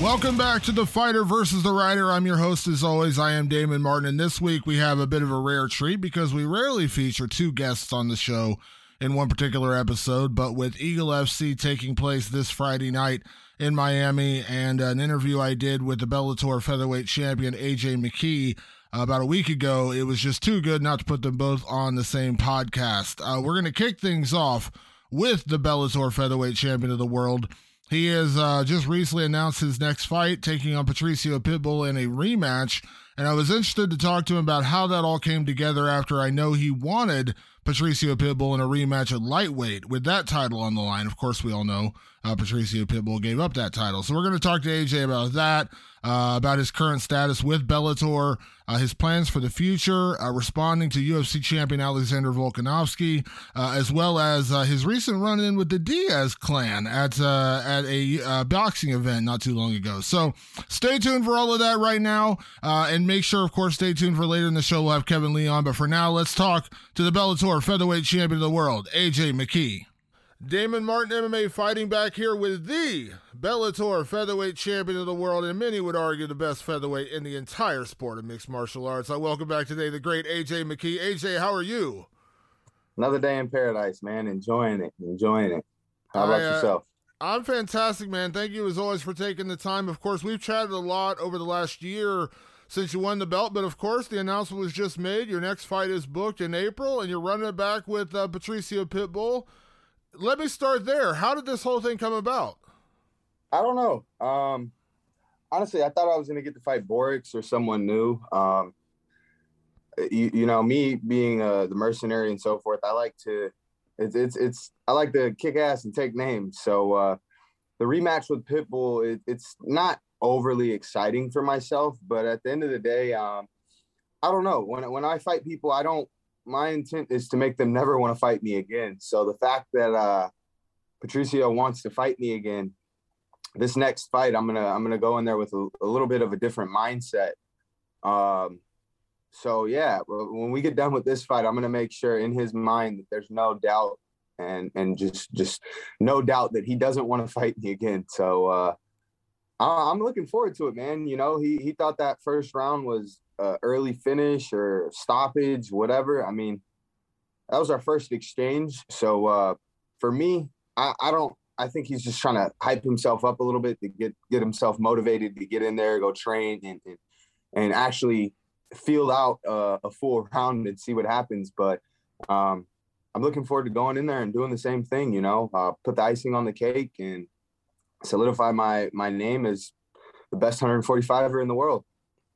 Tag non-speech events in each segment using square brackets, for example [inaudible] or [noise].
Welcome back to the Fighter versus the Writer. I'm your host, as always. I am Damon Martin, and this week we have a bit of a rare treat because we rarely feature two guests on the show in one particular episode. But with Eagle FC taking place this Friday night in Miami and an interview I did with the Bellator featherweight champion AJ McKee about a week ago, it was just too good not to put them both on the same podcast. Uh, we're going to kick things off with the Bellator featherweight champion of the world. He has uh, just recently announced his next fight, taking on Patricio Pitbull in a rematch. And I was interested to talk to him about how that all came together after I know he wanted Patricio Pitbull in a rematch at lightweight with that title on the line. Of course, we all know uh, Patricio Pitbull gave up that title. So we're going to talk to AJ about that, uh, about his current status with Bellator, uh, his plans for the future, uh, responding to UFC champion Alexander Volkanovski, uh, as well as uh, his recent run-in with the Diaz clan at at a boxing event not too long ago. So stay tuned for all of that right now, and make sure, of course, stay tuned for later in the show. We'll have Kevin Lee on, but for now, let's talk to the Bellator featherweight champion of the world, AJ McKee. Damon Martin MMA fighting back here with the Bellator featherweight champion of the world, and many would argue the best featherweight in the entire sport of mixed martial arts. I welcome back today the great AJ McKee. AJ, how are you? Another day in paradise, man. Enjoying it. Enjoying it. How about I, uh, yourself? I'm fantastic, man. Thank you as always for taking the time. Of course, we've chatted a lot over the last year since you won the belt, but of course, the announcement was just made. Your next fight is booked in April, and you're running it back with uh, Patricio Pitbull let me start there. How did this whole thing come about? I don't know. Um, honestly, I thought I was going to get to fight Borics or someone new. Um, you, you know, me being uh, the mercenary and so forth, I like to, it's, it's, it's, I like to kick ass and take names. So uh, the rematch with Pitbull, it, it's not overly exciting for myself, but at the end of the day, um, I don't know. When, when I fight people, I don't my intent is to make them never want to fight me again. So the fact that uh, Patricio wants to fight me again, this next fight, I'm gonna I'm gonna go in there with a, a little bit of a different mindset. Um, so yeah, when we get done with this fight, I'm gonna make sure in his mind that there's no doubt and and just just no doubt that he doesn't want to fight me again. So uh, I'm looking forward to it, man. You know, he he thought that first round was uh, early finish or stoppage, whatever. I mean, that was our first exchange. So uh, for me, I, I don't. I think he's just trying to hype himself up a little bit to get get himself motivated to get in there, go train, and and, and actually feel out uh, a full [laughs] round and see what happens. But um, I'm looking forward to going in there and doing the same thing. You know, uh, put the icing on the cake and solidify my my name as the best 145er in the world.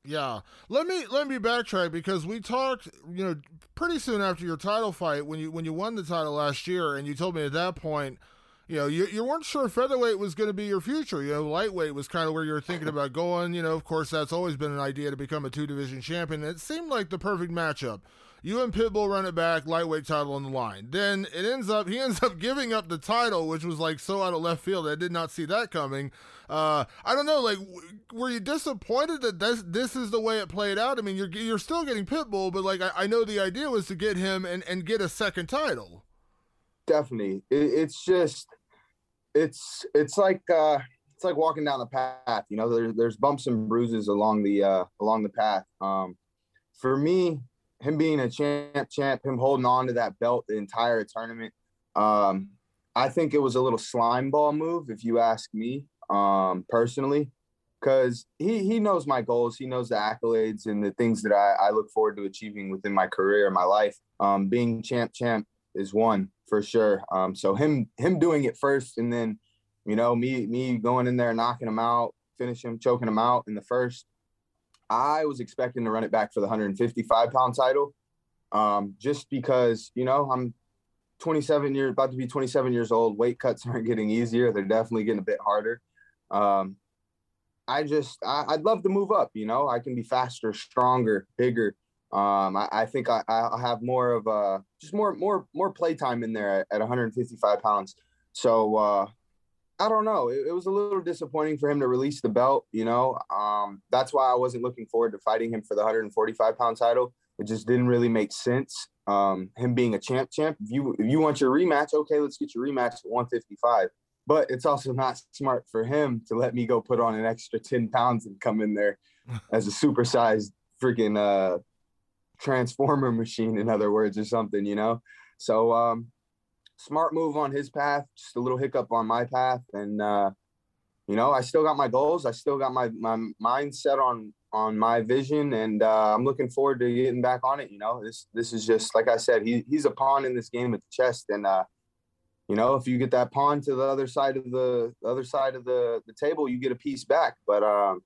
Yeah. Let me let me backtrack because we talked, you know, pretty soon after your title fight when you when you won the title last year and you told me at that point, you know, you, you weren't sure featherweight was going to be your future. You know, lightweight was kind of where you were thinking about going. You know, of course, that's always been an idea to become a two division champion. It seemed like the perfect matchup. You and Pitbull run it back, lightweight title on the line. Then it ends up he ends up giving up the title, which was like so out of left field. I did not see that coming. Uh, I don't know, like, were you disappointed that this this is the way it played out? I mean, you're you're still getting Pitbull, but like, I, I know the idea was to get him and and get a second title. Definitely, it, it's just, it's it's like uh, it's like walking down the path. You know, there's there's bumps and bruises along the uh, along the path. Um, for me, him being a champ, champ, him holding on to that belt the entire tournament. Um, I think it was a little slime ball move, if you ask me um, personally, because he he knows my goals, he knows the accolades and the things that I, I look forward to achieving within my career, my life. Um, being champ, champ is one for sure. Um, so him him doing it first, and then you know me me going in there knocking him out, finishing him, choking him out in the first. I was expecting to run it back for the 155 pound title, um, just because you know I'm 27 years about to be 27 years old. Weight cuts [laughs] aren't getting easier; they're definitely getting a bit harder. Um, I just I, would love to move up. You know, I can be faster, stronger, bigger. Um, I, I, think I, I have more of a just more more more play time in there at, at 155 pounds. So uh, I don't know. It, it, was a little disappointing for him to release the belt. You know, um, that's why I wasn't looking forward to fighting him for the 145 pound title. It just didn't really make sense. Um, him being a champ, champ. If you if you want your rematch, okay, let's get your rematch at 155. But it's also not smart for him to let me go put on an extra 10 pounds and come in there [laughs] as a supersized freaking uh, transformer machine, in other words, or something, you know. So um, smart move on his path, just a little hiccup on my path. And, uh, you know, I still got my goals. I still got my, my mindset on, on my vision and uh, I'm looking forward to getting back on it. You know, this, this is just, like I said, he, he's a pawn in this game of chess. And, uh, you know, if you get that pawn to the other side of the, the other side of the, the table, you get a piece back. But um,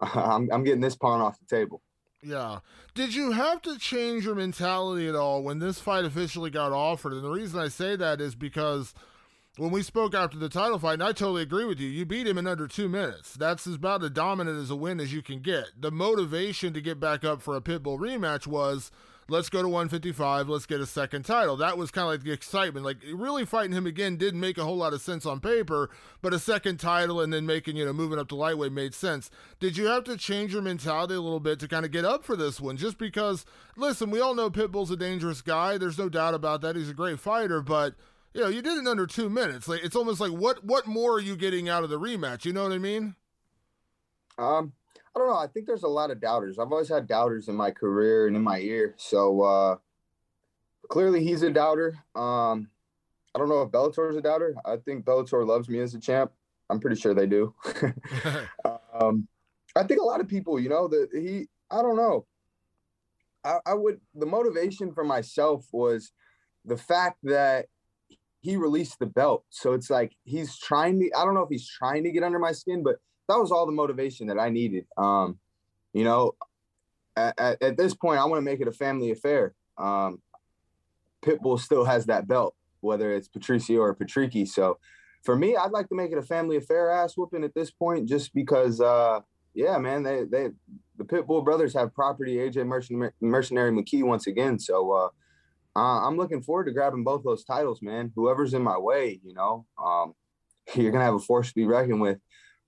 [laughs] I'm, I'm getting this pawn off the table. Yeah. Did you have to change your mentality at all when this fight officially got offered? And the reason I say that is because when we spoke after the title fight, and I totally agree with you, you beat him in under two minutes. That's about as dominant as a win as you can get. The motivation to get back up for a Pitbull rematch was let's go to 155, let's get a second title. That was kind of like the excitement. Like really fighting him again didn't make a whole lot of sense on paper, but a second title and then making, you know, moving up to lightweight made sense. Did you have to change your mentality a little bit to kind of get up for this one? Just because, listen, we all know Pitbull's a dangerous guy. There's no doubt about that. He's a great fighter, but you know, you did it under two minutes. Like it's almost like what what more are you getting out of the rematch? You know what I mean? Um, I don't know. I think there's a lot of doubters. I've always had doubters in my career and in my ear. So uh, clearly he's a doubter. Um, I don't know if Bellator is a doubter. I think Bellator loves me as a champ. I'm pretty sure they do. [laughs] [laughs] um, I think a lot of people, you know, that he, I don't know. I, I would, the motivation for myself was the fact that he released the belt. So it's like he's trying to, I don't know if he's trying to get under my skin, but that was all the motivation that I needed. Um, you know, at, at, at, this point, I want to make it a family affair. Um, Pitbull still has that belt, whether it's Patricio or Patricky. So for me, I'd like to make it a family affair ass whooping at this point, just because, uh, yeah, man, they, they, the Pitbull brothers have property, AJ Mercenary, Mercenary McKee once again. So, uh, uh, I'm looking forward to grabbing both those titles, man. Whoever's in my way, you know, um, [laughs] you're gonna have a force to be reckoned with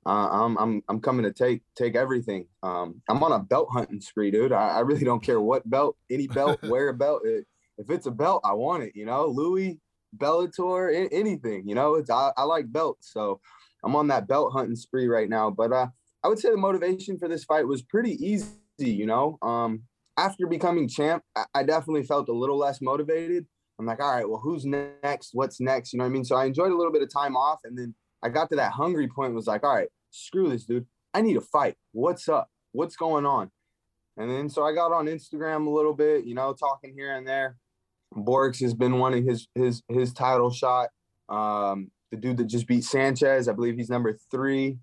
uh, I'm I'm I'm coming to take take everything. Um, I'm on a belt hunting spree, dude. I, I really don't care what belt, any belt, [laughs] wear a belt. It, if it's a belt, I want it. You know, Louis, Bellator, anything. You know, it's I, I like belts, so I'm on that belt hunting spree right now. But uh, I would say the motivation for this fight was pretty easy. You know, um, after becoming champ, I, I definitely felt a little less motivated. I'm like, all right, well, who's next? What's next? You know what I mean? So I enjoyed a little bit of time off, and then I got to that hungry point. Was like, all right, screw this, dude. I need a fight. What's up? What's going on? And then so I got on Instagram a little bit, you know, talking here and there. Borics has been wanting his his his title shot. Um, the dude that just beat Sanchez, I believe he's number three.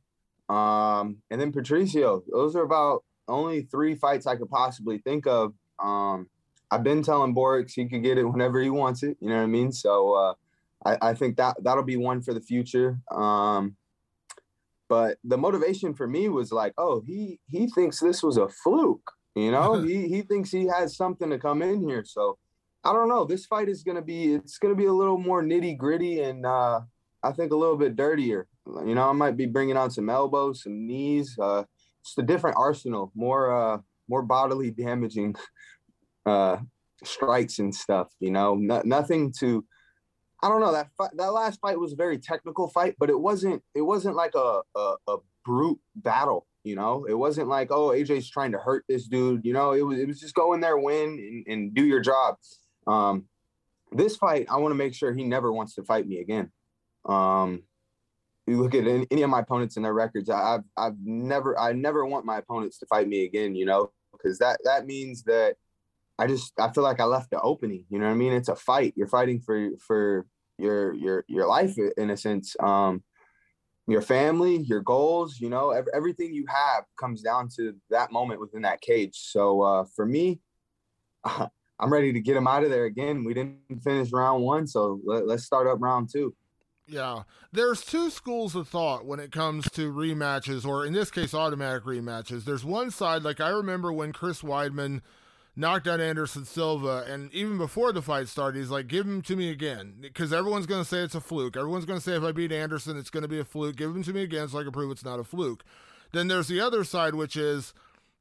Um, and then Patricio. Those are about only three fights I could possibly think of. Um, I've been telling Borics he could get it whenever he wants it. You know what I mean? So uh, I, I, think that that'll be one for the future. Um, but the motivation for me was like, oh, he he thinks this was a fluke. You know, [laughs] he he thinks he has something to come in here. So I don't know. This fight is gonna be it's gonna be a little more nitty gritty and uh, I think a little bit dirtier. You know, I might be bringing on some elbows, some knees, uh, just a different arsenal, more uh, more bodily damaging uh, strikes and stuff. You know, no, nothing to. I don't know that fight, that last fight was a very technical fight, but it wasn't it wasn't like a, a, a brute battle. You know, it wasn't like oh AJ's trying to hurt this dude. You know, it was it was just go in there, win, and, and do your job. Um, this fight, I want to make sure he never wants to fight me again. Um, you look at any, any of my opponents and their records, I, I've I've never I never want my opponents to fight me again. You know, because that that means that I just I feel like I left the opening. You know what I mean? It's a fight. You're fighting for for your your your life in a sense. Um, your family, your goals. You know, everything you have comes down to that moment within that cage. So uh, for me. [laughs] I'm ready to get him out of there again. We didn't finish round one, so let, us start up round two. Yeah, there's two schools of thought when it comes to rematches, or in this case, automatic rematches. There's one side, like I remember when Chris Weidman knocked out Anderson Silva, and even before the fight started, he's like, "Give him to me again," because everyone's going to say it's a fluke. Everyone's going to say if I beat Anderson, it's going to be a fluke. Give him to me again so I can prove it's not a fluke. Then there's the other side, which is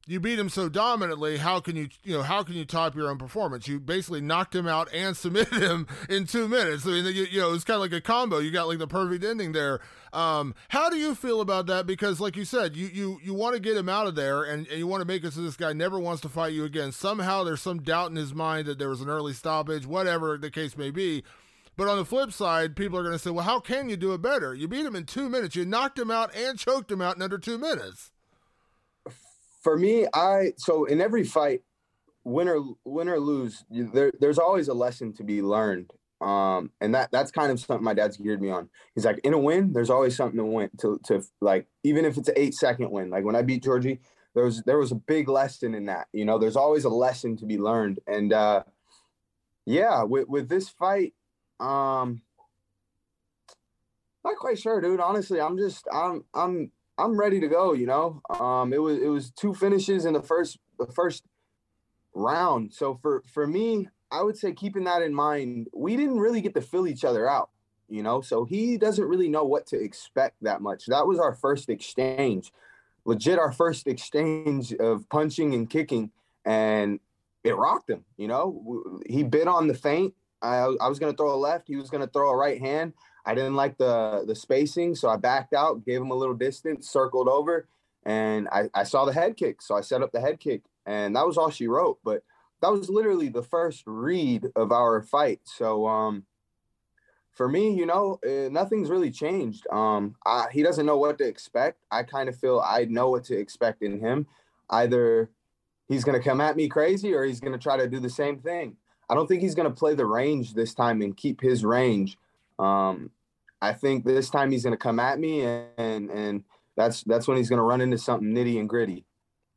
you beat him so dominantly how can you you know how can you top your own performance? You basically knocked him out and [laughs] submitted him in two minutes. I mean you, you know it's kind of like a combo. You got like the perfect ending there. Um, how do you feel about that? Because like you said you you you want to get him out of there and, and you want to make it so this guy never wants to fight you again. Somehow there's some doubt in his mind that there was an early stoppage whatever the case may be. But on the flip side, people are going to say, well, how can you do it better? You beat him in two minutes. You knocked him out and choked him out in under two minutes for me, I so in every fight, win or win or lose, there, there's always a lesson to be learned. Um, and that that's kind of something my dad's geared me on. He's like, in a win, there's always something to win to to like, even if it's an eight second win. Like when I beat Georgie, there was there was a big lesson in that. You know, there's always a lesson to be learned. And uh yeah, with with this fight, um not quite sure, dude. Honestly, I'm just I'm I'm I'm ready to go. You know, um, it was it was two finishes in the first the first round. So for for me, I would say keeping that in mind, we didn't really get to fill each other out. You know, so he doesn't really know what to expect that much. That was our first exchange, legit our first exchange of punching and kicking, and it rocked him. You know, he bit on the feint. I, I was going to throw a left. He was going to throw a right hand. I didn't like the the spacing, so I backed out, gave him a little distance, circled over, and I, I saw the head kick. So I set up the head kick, and that was all she wrote. But that was literally the first read of our fight. So um, for me, you know, uh, nothing's really changed. Um, I, he doesn't know what to expect. I kind of feel I know what to expect in him. Either he's going to come at me crazy or he's going to try to do the same thing. I don't think he's going to play the range this time and keep his range. Um, I think this time he's going to come at me, and and that's that's when he's going to run into something nitty and gritty.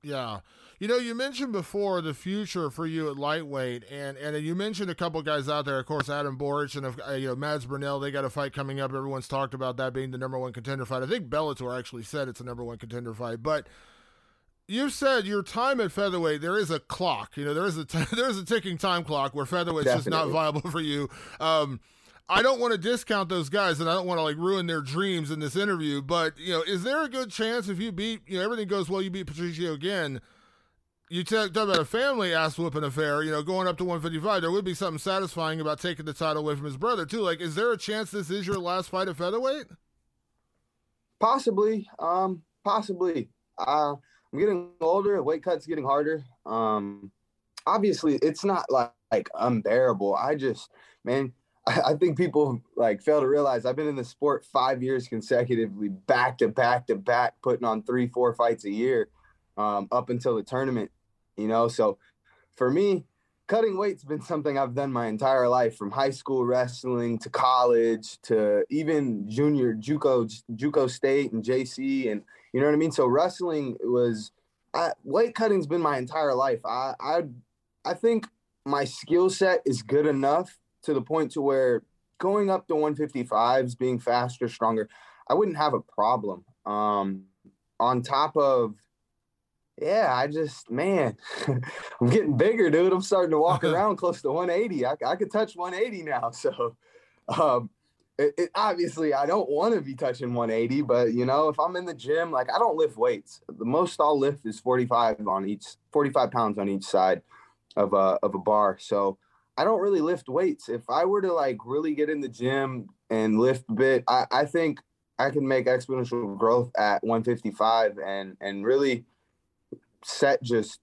Yeah. You know, you mentioned before the future for you at lightweight, and and you mentioned a couple guys out there. Of course, Adam Borics and uh, you know Mads Burnell. They got a fight coming up. Everyone's talked about that being the number one contender fight. I think Bellator actually said it's a number one contender fight, but you said your time at featherweight there is a clock you know there is a t- [laughs] there is a ticking time clock where featherweight's just not viable for you um, I don't want to discount those guys, and I don't want to like ruin their dreams in this interview. But you know, is there a good chance if you beat, you know, everything goes well, you beat Patricio again? You talk, about a family ass whooping affair, you know, going up to 155. There would be something satisfying about taking the title away from his brother too. Like, is there a chance this is your last fight at featherweight? Possibly, um, possibly. Uh, I'm getting older. Weight cut's getting harder. Um, obviously, it's not like, like unbearable. I just, man, I think people like fail to realize I've been in the sport five years consecutively, back to back to back, putting on three, four fights a year, um, up until the tournament. You know, so for me, cutting weight's been something I've done my entire life, from high school wrestling to college to even junior JUCO JUCO State and JC, and you know what I mean. So wrestling was I, weight cutting's been my entire life. I I I think my skill set is good enough to the point to where going up to 155s, being faster, stronger, I wouldn't have a problem. Um, on top of yeah, I just man, [laughs] I'm getting bigger, dude. I'm starting to walk [laughs] around close to 180. I, I could touch 180 now. [laughs] So, um, it, it, obviously I don't want to be touching 180, but you know, if I'm in the gym, like I don't lift weights. The most I'll lift is 45 on each, 45 pounds on each side of a of a bar. So I don't really lift weights. If I were to like really get in the gym and lift a bit, I, I think I can make exponential growth at 155 and and really set just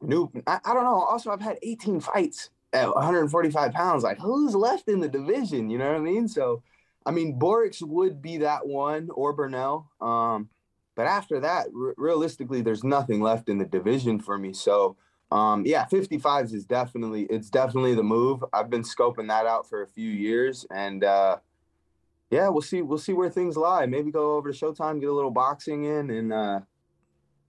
new. I, I don't know. Also, I've had 18 fights at 145 pounds. Like, who's left in the division? You know what I mean? So, I mean, Borics would be that one or Burnell. Um, but after that, r- realistically, there's nothing left in the division for me. So, um, yeah, 55s is definitely it's definitely the move. I've been scoping that out for a few years, and uh, yeah, we'll see we'll see where things lie. Maybe go over to Showtime, get a little boxing in, and uh,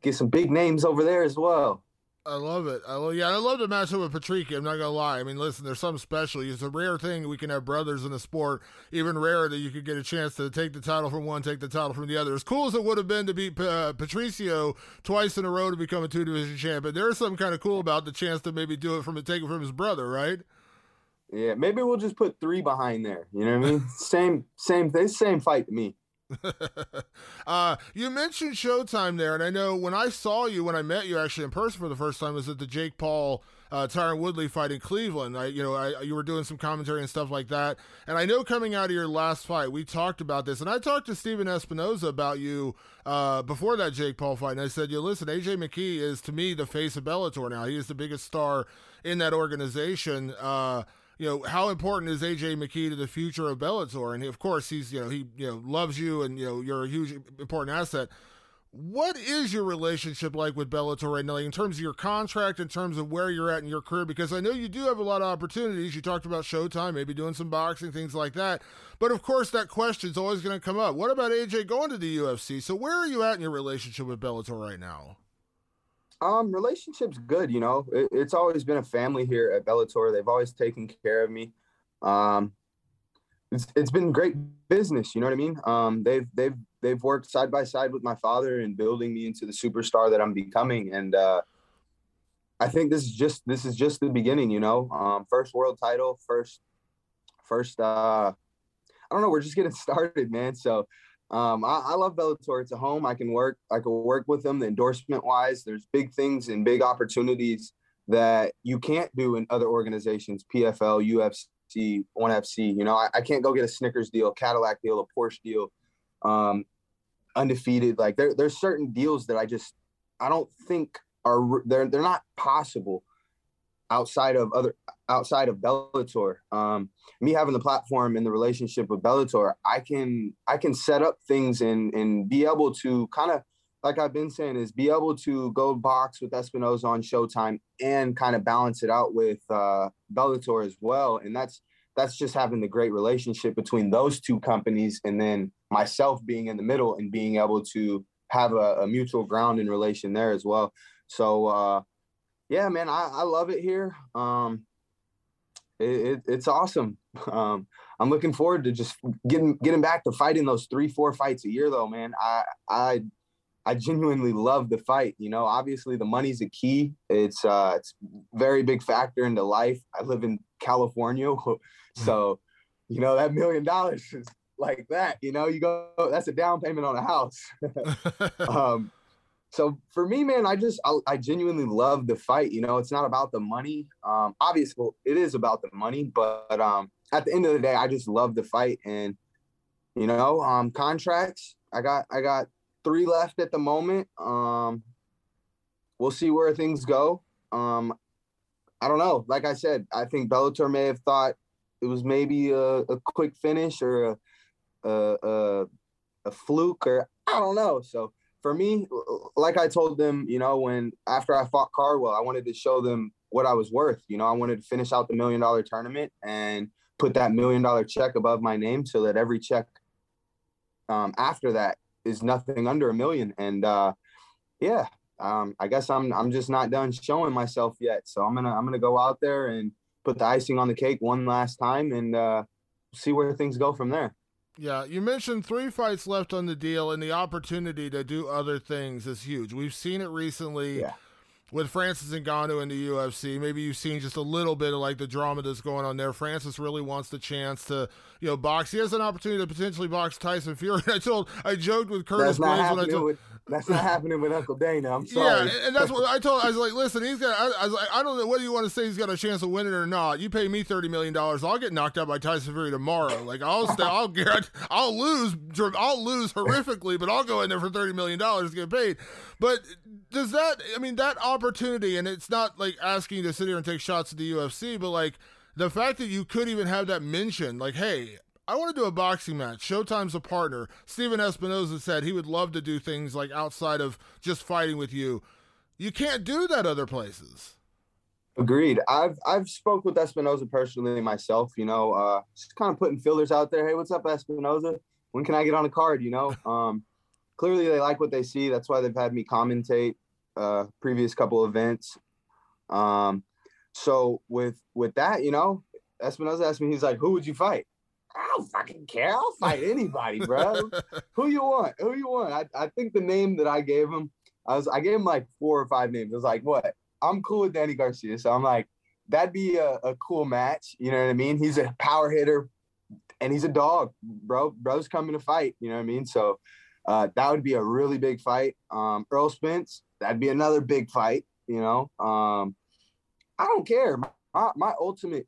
get some big names over there as well. I love it. I love, yeah, I love to match up with Patricky. I'm not gonna lie. I mean, listen, there's something special. It's a rare thing we can have brothers in the sport. Even rarer that you could get a chance to take the title from one, take the title from the other. As cool as it would have been to beat uh, Patricio twice in a row to become a two division champion, there's something kind of cool about the chance to maybe do it from take it from his brother, right? Yeah, maybe we'll just put three behind there. You know what I mean? [laughs] same, same thing, same fight to me. [laughs] uh, you mentioned Showtime there, and I know when I saw you, when I met you actually in person for the first time, was at the Jake Paul uh, Tyron Woodley fight in Cleveland. I, you know, I, you were doing some commentary and stuff like that. And I know coming out of your last fight, we talked about this, and I talked to Stephen Espinoza about you uh, before that Jake Paul fight, and I said, "You listen, AJ McKee is to me the face of Bellator now. He is the biggest star in that organization." Uh, you know, how important is AJ McKee to the future of Bellator? And of course, he's, you know, he, you know, loves you and, you know, you're a huge, important asset. What is your relationship like with Bellator right now, like in terms of your contract, in terms of where you're at in your career? Because I know you do have a lot of opportunities. You talked about Showtime, maybe doing some boxing, things like that. But of course, that question is always going to come up. What about AJ going to the UFC? So where are you at in your relationship with Bellator right now? Um, relationships good. You know, it, it's always been a family here at Bellator. They've always taken care of me. Um, it's it's been great business. You know what I mean? Um, they've they've they've worked side by side with my father in building me into the superstar that I'm becoming, and uh, I think this is just this is just the beginning. You know, um, first world title, first first. Uh, I don't know. We're just getting [laughs] started, man. So um, I, I, love Bellator. It's a home. I can work. I can work with them. The endorsement wise, there's big things and big opportunities that you can't do in other organizations. PFL, UFC, ONE FC. You know, I, I can't go get a Snickers deal, Cadillac deal, a Porsche deal, um, undefeated. Like there, there's certain deals that I just I don't think are they're they're not possible outside of other outside of Bellator. Um, me having the platform and the relationship with Bellator, I can I can set up things and and be able to kind of like I've been saying is be able to go box with Espinoza on Showtime and kind of balance it out with uh, Bellator as well. And that's that's just having the great relationship between those two companies and then myself being in the middle and being able to have a, a mutual ground in relation there as well. So uh, yeah, man, I, I love it here. Um, it, it, it's awesome. [laughs] Um, I'm looking forward to just getting getting back to fighting those three, four fights a year, though, man. I I I genuinely love the fight. You know, obviously the money's a key. It's uh, it's very big factor into life. I live in California, [laughs] so you know that million dollars is like that. You know, you go that's a down payment on a house. [laughs] um, so for me, man, I just I, I, genuinely love the fight. You know, it's not about the money. Um, obviously, it is about the money, but um, at the end of the day, I just love the fight. And you know, um, contracts. I got I got three left at the moment. Um, we'll see where things go. Um, I don't know. Like I said, I think Bellator may have thought it was maybe a, a quick finish or a, a, a a fluke or I don't know. So for me, like I told them, you know, when after I fought Caldwell, I wanted to show them what I was worth. You know, I wanted to finish out the million dollar tournament and put that million dollar check above my name so that every check um, after that is nothing under a million. And uh, yeah, um, I guess I'm I'm just not done showing myself yet. So I'm gonna I'm gonna go out there and put the icing on the cake one last time and uh, see where things go from there. Yeah, you mentioned three fights left on the deal, and the opportunity to do other things is huge. We've seen it recently. Yeah with Francis Ngannou in the UFC. Maybe you've seen just a little bit of like the drama that's going on there. Francis really wants the chance to, you know, box. He has an opportunity to potentially box Tyson Fury. [laughs] I told, I joked with Curtis when I told. With, that's not happening with Uncle Dana. I'm sorry. Yeah, and that's what I told. I was like, listen, he's got. I, I was like, I don't know whether you want to say. He's got a chance of winning or not. You pay me thirty million dollars, I'll get knocked out by Tyson Fury tomorrow. Like I'll stay. I'll [laughs] get. I'll lose. I'll lose horrifically, but I'll go in there for thirty million dollars to get paid. But does that? I mean, that opportunity, and it's not like asking you to sit here and take shots at the UFC, but like the fact that you could even have that mention, like, hey, I want to do a boxing match. Showtime's a partner. Stephen Espinoza said he would love to do things like outside of just fighting with you. You can't do that other places. Agreed. I've I've spoke with Espinoza personally myself. You know, uh, just kind of putting fillers out there. Hey, what's up, Espinoza? When can I get on a card? You know, [laughs] um, clearly they like what they see. That's why they've had me commentate uh, previous couple events. Um, so with with that, you know, Espinoza asked me, he's like, "Who would you fight?" I don't fucking care. I'll fight anybody, bro. [laughs] Who you want? Who you want? I, I think the name that I gave him, I was I gave him like four or five names. I was like, what? I'm cool with Danny Garcia. So I'm like, that'd be a, a cool match. You know what I mean? He's a power hitter and he's a dog, bro. Bro's coming to fight. You know what I mean? So uh, that would be a really big fight. Um, Errol Spence, that'd be another big fight. You know, um, I don't care. My, my ultimate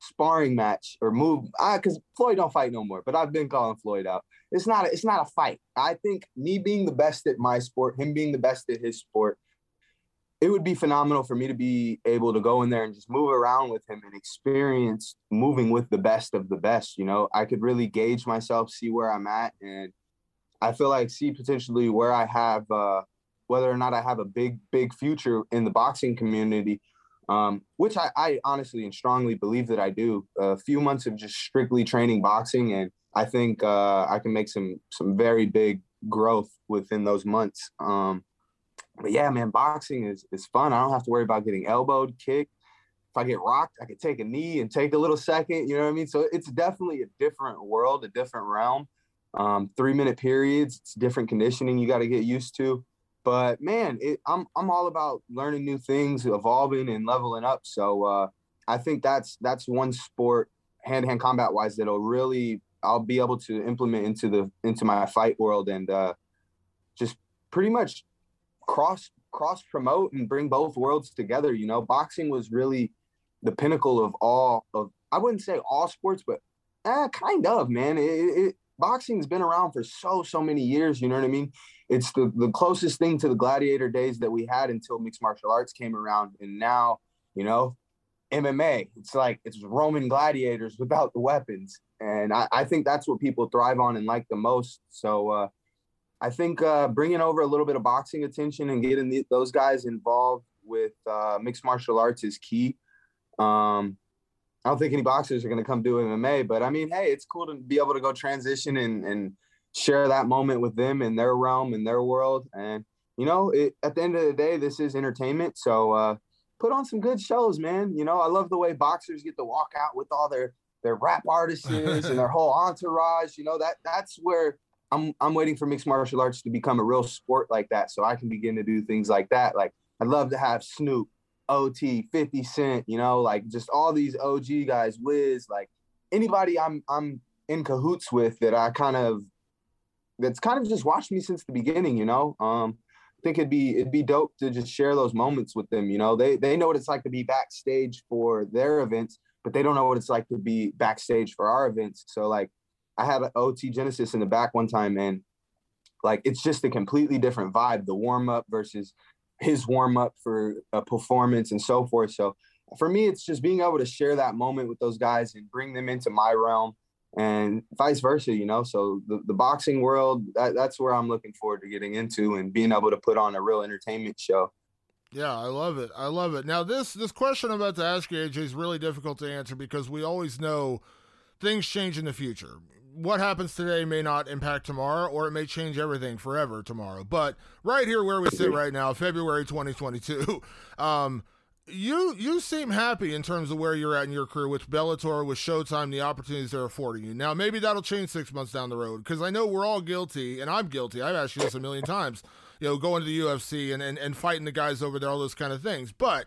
sparring match or move because Floyd don't fight no more. But I've been calling Floyd out. It's not a, it's not a fight. I think me being the best at my sport, him being the best at his sport, it would be phenomenal for me to be able to go in there and just move around with him and experience moving with the best of the best. You know, I could really gauge myself, see where I'm at, and I feel like see potentially where I have uh, whether or not I have a big big future in the boxing community um, which I, I, honestly and strongly believe that I do. A few months of just strictly training boxing, and I think uh, I can make some some very big growth within those months. Um, but yeah, man, boxing is is fun. I don't have to worry about getting elbowed, kicked. If I get rocked, I can take a knee and take a little second. You know what I mean? So it's definitely a different world, a different realm. Um, three minute periods, it's different conditioning you got to get used to. But man, it, I'm I'm all about learning new things, evolving and leveling up. So uh, I think that's that's one sport hand to hand combat wise that'll really I'll be able to implement into the into my fight world and uh, just pretty much cross cross promote and bring both worlds together. You know, boxing was really the pinnacle of all of I wouldn't say all sports, but eh, kind of man. It, it, boxing's been around for so so many years. You know what I mean? it's the, the closest thing to the gladiator days that we had until mixed martial arts came around. And now, you know, MMA, it's like it's Roman gladiators without the weapons. And I, I think that's what people thrive on and like the most. So uh, I think uh, bringing over a little bit of boxing attention and getting the, those guys involved with uh, mixed martial arts is key. Um, I don't think any boxers are going to come do MMA, but I mean, hey, it's cool to be able to go transition and, and share that moment with them in their realm in their world. And you know it, at the end of the day this is entertainment. So uh, put on some good shows man. You know i love the way boxers get to walk out with all their their rap artists [laughs] and their whole entourage. You know that that's where i'm i'm waiting for mixed martial arts to become a real sport like that so i can begin to do things like that. Like i'd love to have snoop ot 50 cent you know like just all these og guys wiz like anybody i'm i'm in cahoots with that i kind of that's kind of just watched me since the beginning, you know. Um, I think it'd be it'd be dope to just share those moments with them. You know, they they know what it's like to be backstage for their events, but they don't know what it's like to be backstage for our events. So like, I had an OT Genasis in the back one time, and like it's just a completely different vibe. The warm up versus his warm up for a performance and so forth. So for me, it's just being able to share that moment with those guys and bring them into my realm and vice versa, you know. So the, the boxing world, that, that's where I'm looking forward to getting into and being able to put on a real entertainment show. Yeah, I love it. I love it. Now this this question I'm about to ask you, AJ, is really difficult to answer because we always know things change in the future. What happens today may not impact tomorrow, or it may change everything forever tomorrow. But right here, where we sit right now, February 2022, [laughs] um, you you seem happy in terms of where you're at in your career with Bellator, with Showtime, the opportunities they're affording you. Now, maybe that'll change six months down the road because I know we're all guilty, and I'm guilty. I've asked you this a million [laughs] times. You know, going to the UFC and, and, and fighting the guys over there, all those kind of things. But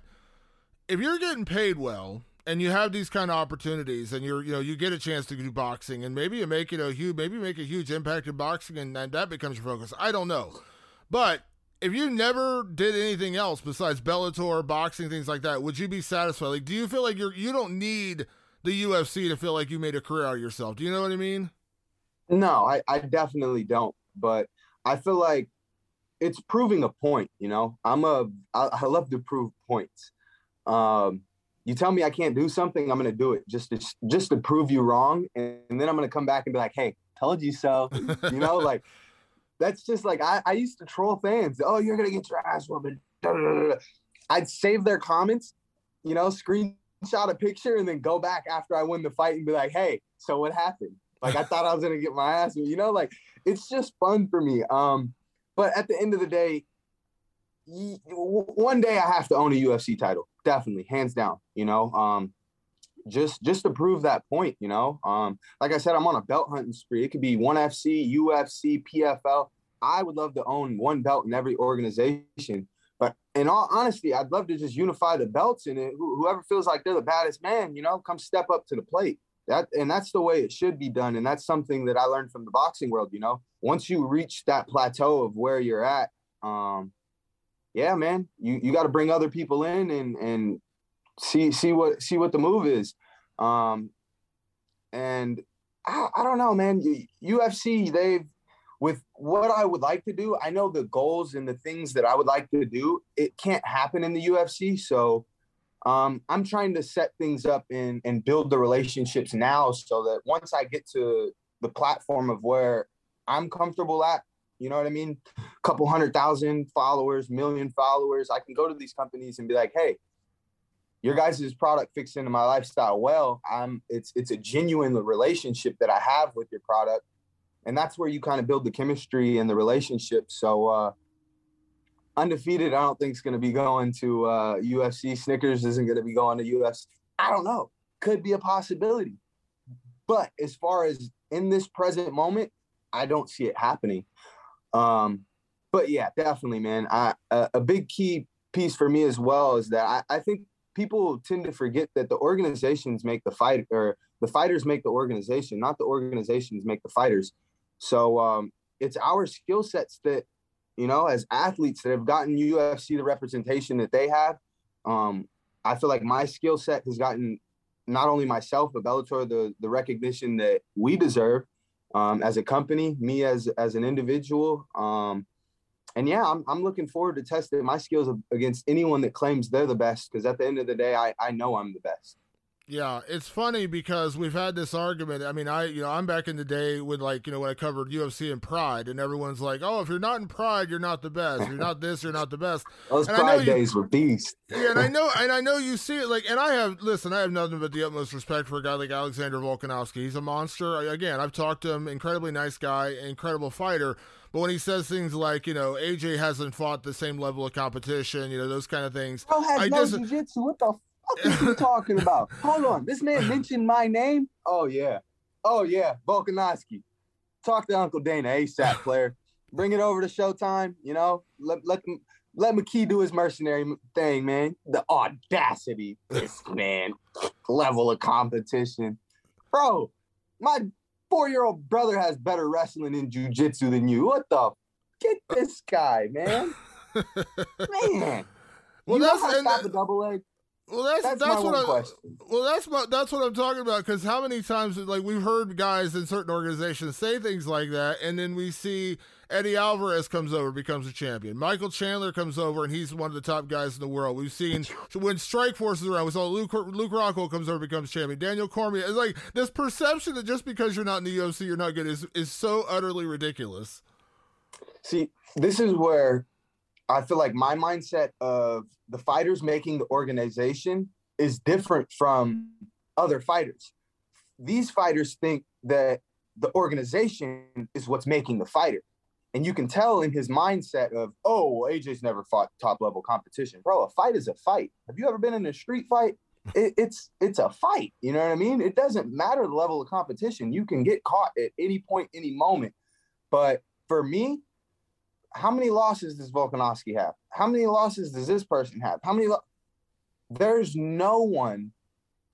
if you're getting paid well and you have these kind of opportunities and you're you know you get a chance to do boxing and maybe you make it a huge maybe make a huge impact in boxing and, and that becomes your focus. I don't know. But if you never did anything else besides Bellator, boxing, things like that, would you be satisfied? Like, do you feel like you're you don't need the UFC to feel like you made a career out of yourself? Do you know what I mean? No, I, I definitely don't. But I feel like it's proving a point. You know, I'm a I, I love to prove points. Um, you tell me I can't do something, I'm gonna do it just to just to prove you wrong, and, and then I'm gonna come back and be like, hey, told you so. you know, [laughs] like that's just like I, I used to troll fans. Oh, you're gonna get your ass whooped. I'd save their comments, you know, screenshot a picture, and then go back after I win the fight and be like, "Hey, so what happened? Like I thought I was gonna get my ass, you know, like it's just fun for me. Um, but at the end of the day, one day I have to own a UFC title, definitely, hands down. You know, um, just just to prove that point, you know. Um, like I said, I'm on a belt hunting spree. It could be one FC, UFC, PFL. I would love to own one belt in every organization. But in all honesty, I'd love to just unify the belts in it. Whoever feels like they're the baddest man, you know, come step up to the plate. That and that's the way it should be done. And that's something that I learned from the boxing world. You know, once you reach that plateau of where you're at, um, yeah, man, you you got to bring other people in and and see see what see what the move is. Um, and I, I don't know, man. UFC they've with what I would like to do. I know the goals and the things that I would like to do. It can't happen in the UFC, so um, I'm trying to set things up and and build the relationships now, so that once I get to the platform of where I'm comfortable at, you know what I mean? A couple hundred thousand followers, million followers. I can go to these companies and be like, hey, your guys' product fits into my lifestyle well. I'm it's it's a genuine relationship that I have with your product. And that's where you kind of build the chemistry and the relationship. So uh undefeated, I don't think is gonna be going to uh UFC. Snickers isn't gonna be going to UFC. I don't know. Could be a possibility. But as far as in this present moment, I don't see it happening. Um, but yeah, definitely, man. I, a, a big key piece for me as well is that I, I think people tend to forget that the organizations make the fight or the fighters make the organization, not the organizations make the fighters. So um, it's our skill sets that, you know, as athletes that have gotten UFC the representation that they have. Um, I feel like my skill set has gotten not only myself but Bellator the the recognition that we deserve um, as a company, me as as an individual. Um, and yeah, I'm, I'm looking forward to testing my skills against anyone that claims they're the best. Because at the end of the day, I, I know I'm the best. Yeah, it's funny because we've had this argument. I mean, I you know I'm back in the day with like you know when I covered UFC and Pride, and everyone's like, "Oh, if you're not in Pride, you're not the best. If you're not this, you're not the best." Those and Pride days were beast. yeah, and I [laughs] know, and I know you see it like, and I have listen, I have nothing but the utmost respect for a guy like Alexander Volkanovski. He's a monster. Again, I've talked to him, incredibly nice guy, incredible fighter. But when he says things like, you know, AJ hasn't fought the same level of competition, you know, those kind of things. Bro has I no just, jiu-jitsu. What the fuck is he talking about? Hold on. This man mentioned my name? Oh, yeah. Oh, yeah. Volkanovski. Talk to Uncle Dana ASAP, player. Bring it over to Showtime, you know? Let, let, let McKee do his mercenary thing, man. The audacity, this man, level of competition. Bro, my four-year-old brother has better wrestling and jujitsu than you. What the? Get this guy, man. [laughs] man. Well, you that's know how to stop a double leg. Well, that's that's, that's what I. Question. Well, that's what that's what I'm talking about. Because how many times, like we've heard guys in certain organizations say things like that, and then we see Eddie Alvarez comes over, becomes a champion. Michael Chandler comes over, and he's one of the top guys in the world. We've seen when Strikeforce is around, we saw Luke Luke Rockhold comes over, becomes champion. Daniel Cormier. It's like this perception that just because you're not in the UFC, you're not good is is so utterly ridiculous. See, this is where I feel like my mindset of the fighters making the organization is different from other fighters. These fighters think that the organization is what's making the fighter. And you can tell in his mindset of, oh, well, AJ's never fought top level competition. Bro, a fight is a fight. Have you ever been in a street fight? It, it's it's a fight. You know what I mean? It doesn't matter the level of competition. You can get caught at any point, any moment. But for me, how many losses does Volkanovski have? How many losses does this person have? How many? Lo- There's no one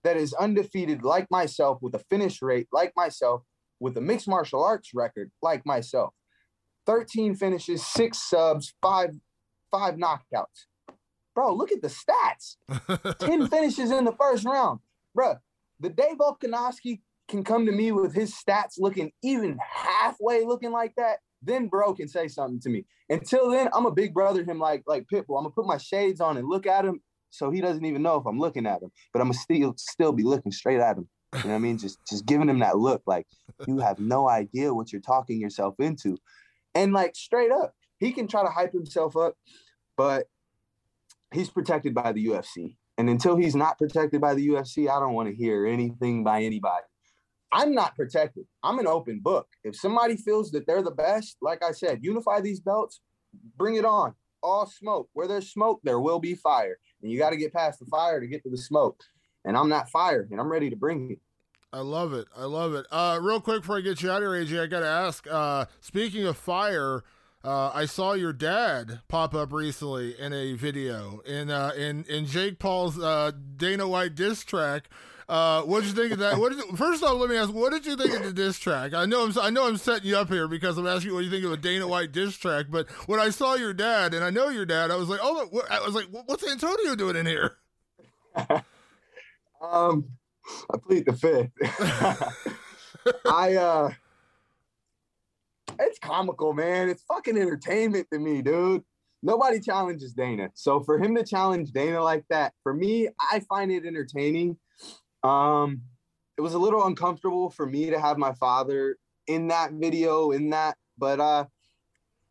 that is undefeated like myself with a finish rate like myself with a mixed martial arts record like myself. 13 finishes, six subs, five five knockouts. Bro, look at the stats. 10 [laughs] finishes in the first round. Bro, the day Volkanovski can come to me with his stats looking even halfway looking like that, then bro can say something to me. Until then, I'm a big brother him like like Pitbull. I'm gonna put my shades on and look at him so he doesn't even know if I'm looking at him. But I'm gonna still still be looking straight at him. You know what I mean? Just just giving him that look like you have no idea what you're talking yourself into. And like straight up, he can try to hype himself up, but he's protected by the UFC. And until he's not protected by the UFC, I don't want to hear anything by anybody. I'm not protected. I'm an open book. If somebody feels that they're the best, like I said, unify these belts, bring it on. All smoke. Where there's smoke, there will be fire. And you got to get past the fire to get to the smoke. And I'm not fire, and I'm ready to bring it. I love it. I love it. Uh, real quick before I get you out of here, AJ, I got to ask. Uh, speaking of fire, uh, I saw your dad pop up recently in a video in uh, in in Jake Paul's uh, Dana White diss track. Uh, what did you think of that? What did first off, let me ask, what did you think of the diss track? I know I'm I know I'm setting you up here because I'm asking you what you think of a Dana White diss track. But when I saw your dad, and I know your dad, I was like, oh, I was like, what's Antonio doing in here? [laughs] um, I plead the fifth. [laughs] I uh it's comical, man. It's fucking entertainment to me, dude. Nobody challenges Dana. So for him to challenge Dana like that, for me, I find it entertaining. Um, it was a little uncomfortable for me to have my father in that video, in that, but uh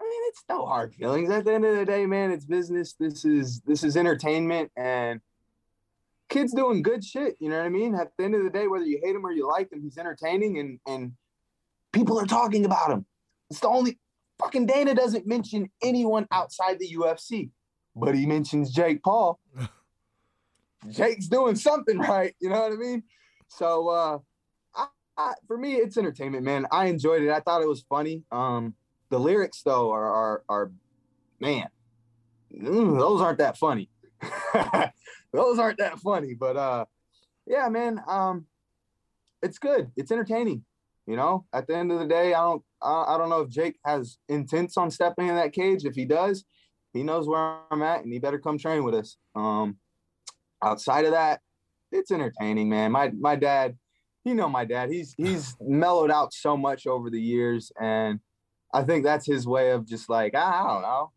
I mean it's no hard feelings. At the end of the day, man, it's business. This is this is entertainment and kid's doing good shit. You know what I mean? At the end of the day, whether you hate him or you like him, he's entertaining and and people are talking about him. It's the only fucking Dana doesn't mention anyone outside the UFC, but he mentions Jake Paul. [laughs] Jake's doing something [laughs] right. You know what I mean? So uh I, I, for me, it's entertainment, man. I enjoyed it. I thought it was funny. Um, the lyrics though are are, are man, mm, those aren't that funny. [laughs] those aren't that funny. But uh, yeah, man, um, it's good. It's entertaining. You know, at the end of the day, I don't, I, I don't know if Jake has intents on stepping in that cage. If he does, he knows where I'm at, and he better come train with us. Um, outside of that, it's entertaining, man. My my dad, you know, my dad, he's he's mellowed out so much over the years, and I think that's his way of just like ah, I don't know,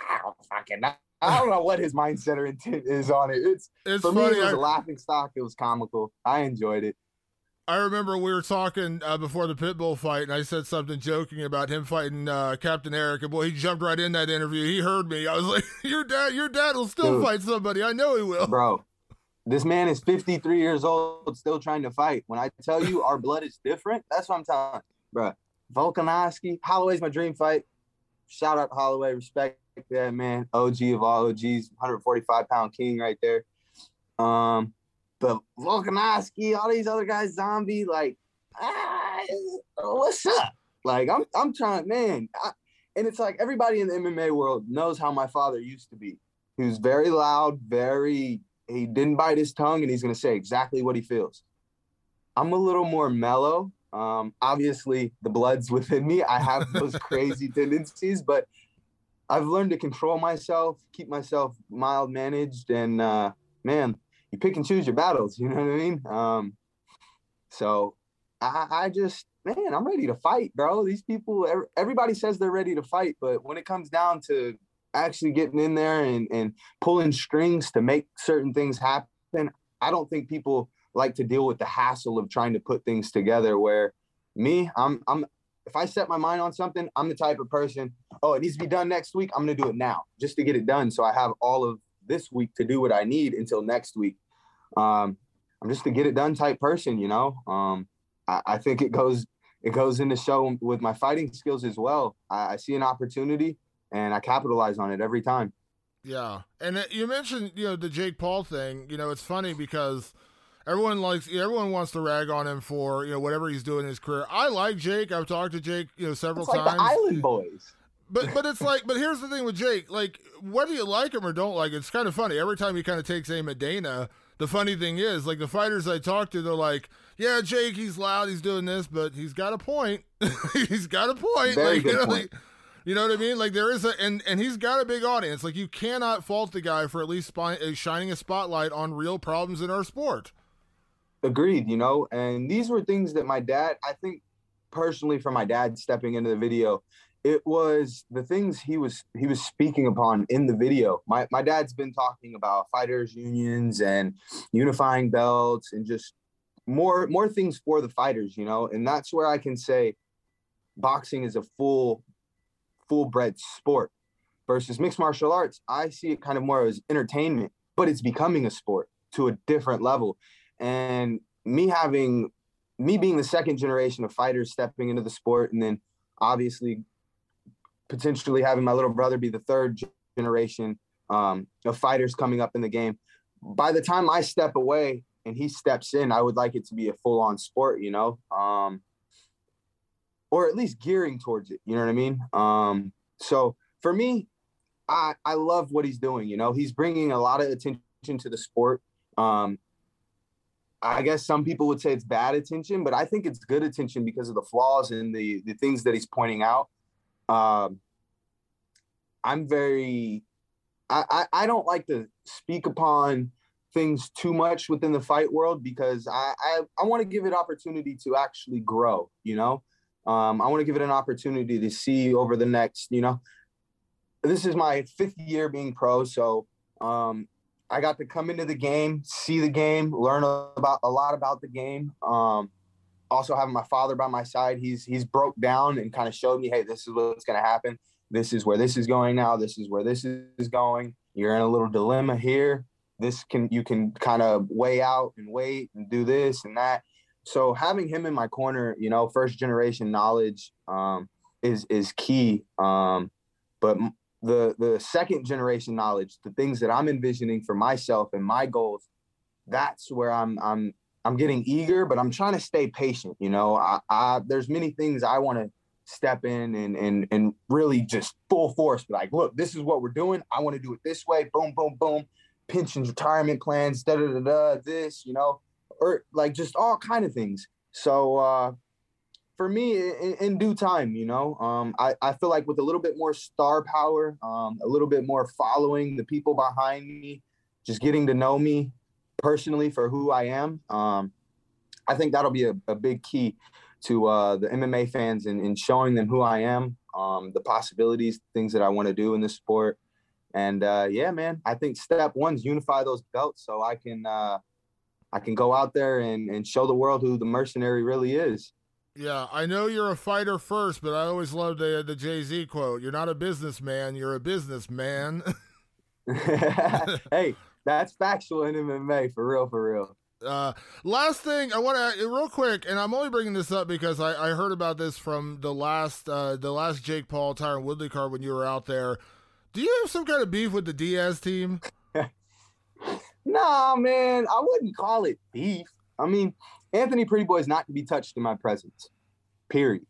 I don't fucking know. I don't know what his mindset or intent is on it. It's, It's for funny, me, it was I- a laughing stock. It was comical. I enjoyed it. I remember we were talking uh, before the Pitbull fight, and I said something joking about him fighting uh, Captain Eric, and boy, he jumped right in that interview. He heard me. I was like, [laughs] "Your dad, your dad will still Dude. fight somebody. I know he will." bro. This man is 53 years old, still trying to fight. When I tell you our blood is different, that's what I'm telling, bro. Volkanovski, Holloway's my dream fight. Shout out Holloway, respect that man, OG of all OGs, 145 pound king right there. Um, but Volkanovski, all these other guys, zombie, like, ah, what's up? Like, I'm, I'm trying, man. I, and it's like everybody in the MMA world knows how my father used to be. He was very loud, very he didn't bite his tongue and he's going to say exactly what he feels. I'm a little more mellow. Um, obviously, the blood's [laughs] within me. I have those [laughs] crazy tendencies, but I've learned to control myself, keep myself mild managed, and uh, man, you pick and choose your battles. You know what I mean? Um, so I, I just, man, I'm ready to fight, bro. These people, everybody says they're ready to fight, but when it comes down to actually getting in there and, and pulling strings to make certain things happen, I don't think people like to deal with the hassle of trying to put things together. Where me, I'm I'm if I set my mind on something, I'm the type of person, oh, it needs to be done next week. I'm going to do it now just to get it done. So I have all of this week to do what I need until next week. Um, I'm just a get it done type person, you know. Um, I, I, think it goes it goes in the show with my fighting skills as well. I, I, see an opportunity and I capitalize on it every time. Yeah, and you mentioned you know the Jake Paul thing. You know, it's funny because everyone likes everyone wants to rag on him for you know whatever he's doing in his career. I like Jake. I've talked to Jake you know several it's like times. The Island Boys. But but it's like but here's the thing with Jake like whether you like him or don't like it's kind of funny every time he kind of takes aim at Dana. The funny thing is like the fighters I talk to they're like yeah Jake he's loud he's doing this but he's got a point [laughs] he's got a point Very like, good you know, point. Like, you know what I mean? Like there is a and and he's got a big audience. Like you cannot fault the guy for at least spy, uh, shining a spotlight on real problems in our sport. Agreed, you know, and these were things that my dad, I think personally for my dad stepping into the video, it was the things he was he was speaking upon in the video. My my dad's been talking about fighters unions and unifying belts and just more more things for the fighters, you know, and that's where I can say boxing is a full full bred sport versus mixed martial arts. I see it kind of more as entertainment, but it's becoming a sport to a different level and me having me being the second generation of fighters stepping into the sport and then obviously potentially having my little brother be the third generation um, of fighters coming up in the game. By the time i step away and he steps in i would like it to be a full-on sport you know um, or at least gearing towards it you know what i mean? Um, so for me I, I love what he's doing you know? He's bringing a lot of attention to the sport. Um, I guess some people would say it's bad attention, but I think it's good attention because of the flaws and the the things that he's pointing out. Um, I'm very, I, I, I don't like to speak upon things too much within the fight world because I I, I want to give it opportunity to actually grow. You know, um, I want to give it an opportunity to see over the next. You know, this is my fifth year being pro, so um, I got to come into the game, see the game, learn about a lot about the game. Um, also having my father by my side, he's he's broke down and kind of showed me, hey, this is what's going to happen. This is where this is going now. This is where this is going. You're in a little dilemma here. This can you can kind of weigh out and wait and do this and that. So having him in my corner, you know, first generation knowledge um, is is key. Um, but the the second generation knowledge, the things that I'm envisioning for myself and my goals, that's where I'm I'm I'm getting eager, but I'm trying to stay patient. You know, I, I there's many things I want to step in and and and really just full force. Be like, look, this is what we're doing. I want to do it this way. Boom, boom, boom. Pensions, retirement plans, da da da da. This, you know, or like just all kind of things. So uh, for me in, in, due time you know um, I, I feel like with a little bit more star power um, a little bit more following the people behind me just getting to know me personally for who i am um, i think that'll be a, a big key to uh, the mma fans and, and showing them who i am um, the possibilities things that i want to do in this sport and uh, yeah man i think step one is unify those belts so i can uh, i can go out there and, and show the world who the mercenary really is yeah, I know you're a fighter first, but I always love the the Jay Z quote: "You're not a businessman, you're a businessman." [laughs] [laughs] hey, that's factual in MMA for real, for real. Uh, last thing I want to real quick, and I'm only bringing this up because I, I heard about this from the last uh, the last Jake Paul Tyron Woodley card when you were out there. Do you have some kind of beef with the Diaz team? [laughs] nah, man, I wouldn't call it beef. I mean, Anthony Pretty Boy is not to be touched in my presence. Period.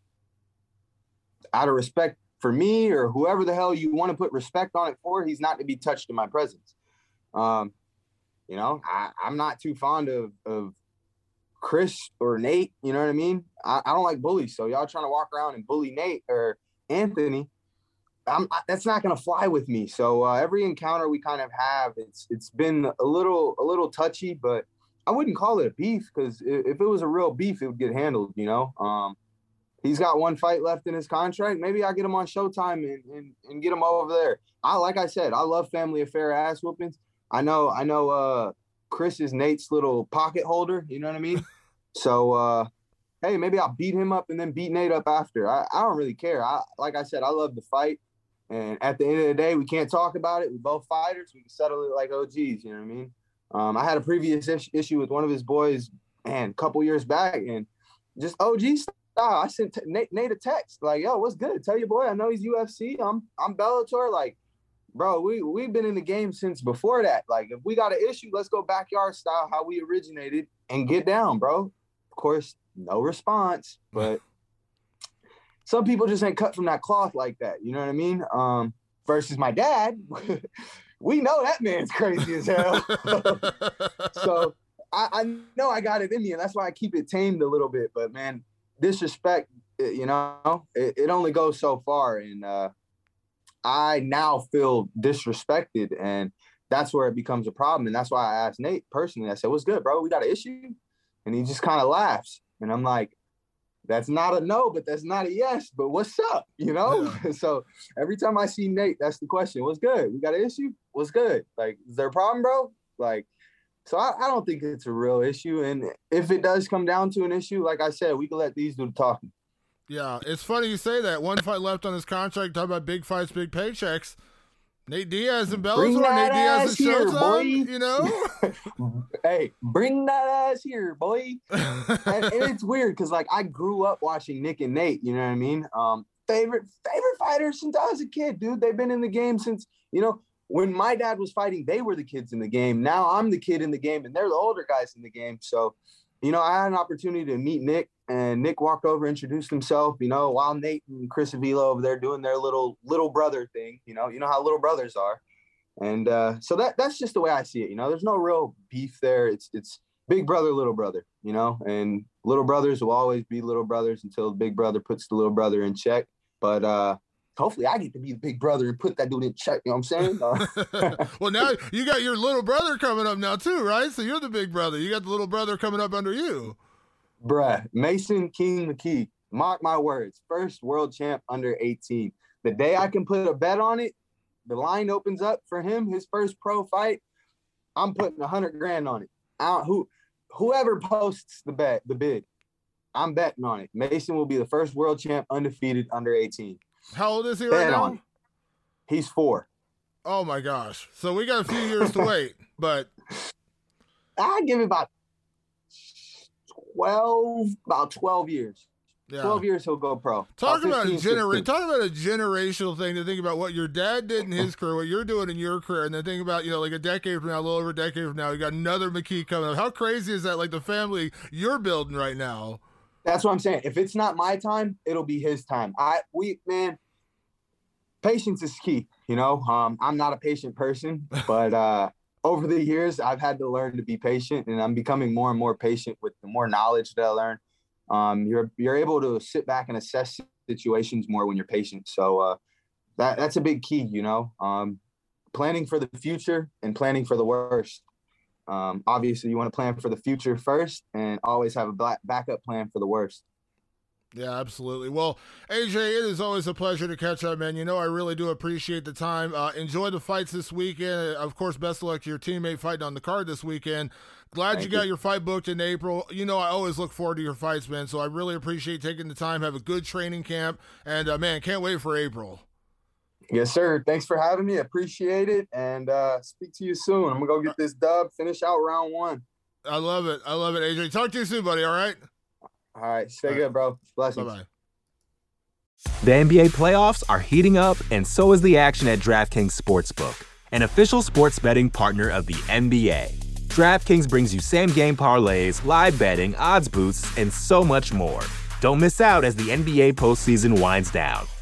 Out of respect for me or whoever the hell you want to put respect on it for, he's not to be touched in my presence. Um, you know, I, I'm not too fond of of Chris or Nate. You know what I mean? I, I don't like bullies. So y'all trying to walk around and bully Nate or Anthony. I'm, that's not going to fly with me. So uh, every encounter we kind of have, it's it's been a little a little touchy, but I wouldn't call it a beef because if it was a real beef, it would get handled. You know, um, he's got one fight left in his contract. Maybe I get him on Showtime and, and, and get him over there. I like I said, I love family affair ass whoopings. I know, I know. Uh, Chris is Nate's little pocket holder. You know what I mean? [laughs] so uh, hey, maybe I'll beat him up and then beat Nate up after. I, I don't really care. I like I said, I love the fight. And at the end of the day, we can't talk about it. We both fighters. We can settle it like OGs. You know what I mean? Um, I had a previous is- issue with one of his boys, and a couple years back, and just OG style. I sent t- Nate, Nate a text like, "Yo, what's good? Tell your boy I know he's UFC. I'm I'm Bellator. Like, bro, we we've been in the game since before that. Like, if we got an issue, let's go backyard style, how we originated, and get down, bro. Of course, no response, [laughs] but some people just ain't cut from that cloth like that. You know what I mean? Um, versus my dad, [laughs] we know that man's crazy as hell. [laughs] so I, I know I got it in me, and that's why I keep it tamed a little bit. But man, disrespect, eh, you know, it, it only goes so far, and uh, I now feel disrespected, and that's where it becomes a problem. And that's why I asked Nate personally. I said, "What's good, bro? We got an issue," and he just kind of laughs, and I'm like. That's not a no, but that's not a yes. But what's up? [laughs] You know? Yeah. [laughs] so every time I see Nate, that's the question. What's good? We got an issue? What's good? Like, is there a problem, bro? Like, so I, I don't think it's a real issue. And if it does come down to an issue, like I said, we can let these do the talking. Yeah, it's funny you say that. One fight left on his contract. Talk about big fights, big paychecks. Nate Diaz and Bellator. Nate Diaz and here, Showtime. You know. [laughs] hey, bring that ass here, boy. and, and it's weird because like I grew up watching Nick and Nate. You know what I mean? Um, favorite favorite fighters since I was a kid, dude. They've been in the game since you know when my dad was fighting. They were the kids in the game. Now I'm the kid in the game, and they're the older guys in the game. So, you know, I had an opportunity to meet Nick, and Nick walked over, introduced himself. You know, while Nate and Chris Avila over there doing their little little brother thing. You know, you know how little brothers are. And uh, so that that's just the way I see it. You know, there's no real beef there. It's it's big brother, little brother. You know, and little brothers will always be little brothers until the big brother puts the little brother in check. But uh, hopefully, I get to be the big brother and put that dude in check. You know what I'm saying? [laughs] Uh, [laughs] well, now you got your little brother coming up now too, right? So you're the big brother. You got the little brother coming up under you. Bruh, Mason King McKee. Mark my words. First world champ under 18. The day I can put a bet on it, the line opens up for him. His first pro fight. I'm putting a hundred grand on it. I don't, who, whoever posts the bet, the bid, I'm betting on it. Mason will be the first world champ undefeated under 18. How old is he right Bet on now? He's four. Oh my gosh! So we got a few years to [laughs] wait, but I give it about 12, about 12 years. yeah. 12 years he'll go pro. Talk about a 15, genera- talk about a generational thing to think about what your dad did in his [laughs] career, what you're doing in your career, and then think about, you know, like a decade from now, a little over a decade from now, you got another McKee coming up. How crazy is that? Like the family you're building right now. That's what I'm saying. If it's not my time, it'll be his time. I we man, patience is key. You know, um, I'm not a patient person, [laughs] but uh, over the years, I've had to learn to be patient, and I'm becoming more and more patient with the more knowledge that I learn. Um, you're you're able to sit back and assess situations more when you're patient. So uh, that that's a big key. You know, um, planning for the future and planning for the worst. Um, obviously, you want to plan for the future first, and always have a black backup plan for the worst. Yeah, absolutely. Well, AJ, it is always a pleasure to catch up, man. You know, I really do appreciate the time. Uh, enjoy the fights this weekend. Of course, best of luck to your teammate fighting on the card this weekend. Glad Thank you got you. your fight booked in April. You know, I always look forward to your fights, man. So I really appreciate taking the time. Have a good training camp, and uh, man, can't wait for April. Yes, sir. Thanks for having me. Appreciate it. And uh, speak to you soon. I'm gonna go get this dub, finish out round one. I love it. I love it, AJ. Talk to you soon, buddy. All right. All right. Stay All right. good, bro. Bye bye. The NBA playoffs are heating up, and so is the action at DraftKings Sportsbook, an official sports betting partner of the NBA. DraftKings brings you same game parlays, live betting, odds boosts, and so much more. Don't miss out as the NBA postseason winds down.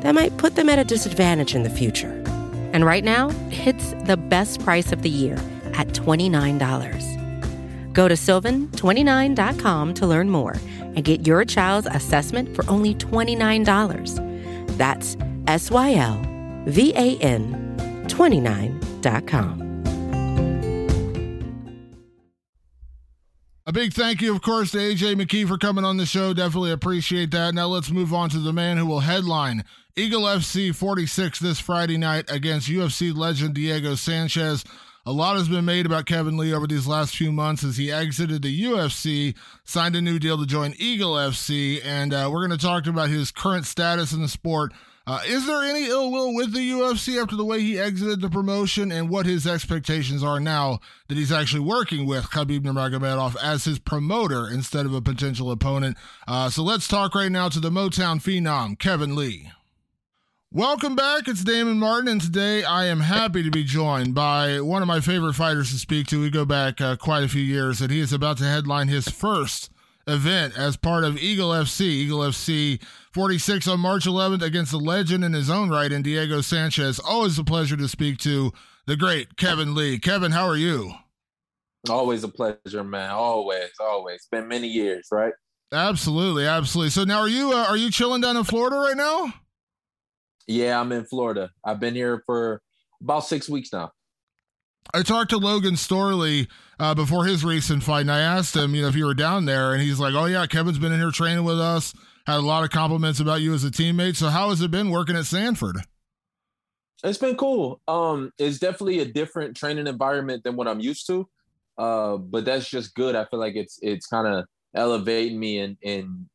that might put them at a disadvantage in the future. And right now, it's the best price of the year at $29. Go to sylvan29.com to learn more and get your child's assessment for only $29. That's S Y L V A N 29.com. A big thank you, of course, to AJ McKee for coming on the show. Definitely appreciate that. Now let's move on to the man who will headline Eagle FC 46 this Friday night against UFC legend Diego Sanchez. A lot has been made about Kevin Lee over these last few months as he exited the UFC, signed a new deal to join Eagle FC, and uh, we're going to talk about his current status in the sport. Uh, is there any ill will with the UFC after the way he exited the promotion and what his expectations are now that he's actually working with Khabib Nurmagomedov as his promoter instead of a potential opponent? Uh, so let's talk right now to the Motown phenom, Kevin Lee. Welcome back. It's Damon Martin, and today I am happy to be joined by one of my favorite fighters to speak to. We go back uh, quite a few years, and he is about to headline his first event as part of Eagle FC. Eagle FC 46 on March 11th against the legend in his own right, and Diego Sanchez. Always a pleasure to speak to the great Kevin Lee. Kevin, how are you? Always a pleasure, man. Always, always. Been many years, right? Absolutely, absolutely. So now, are you uh, are you chilling down in Florida right now? Yeah, I'm in Florida. I've been here for about six weeks now. I talked to Logan Storley uh, before his recent fight, and I asked him, you know, if you were down there, and he's like, "Oh yeah, Kevin's been in here training with us. Had a lot of compliments about you as a teammate. So how has it been working at Sanford?" It's been cool. Um, it's definitely a different training environment than what I'm used to. Uh, but that's just good. I feel like it's it's kind of elevating me, and and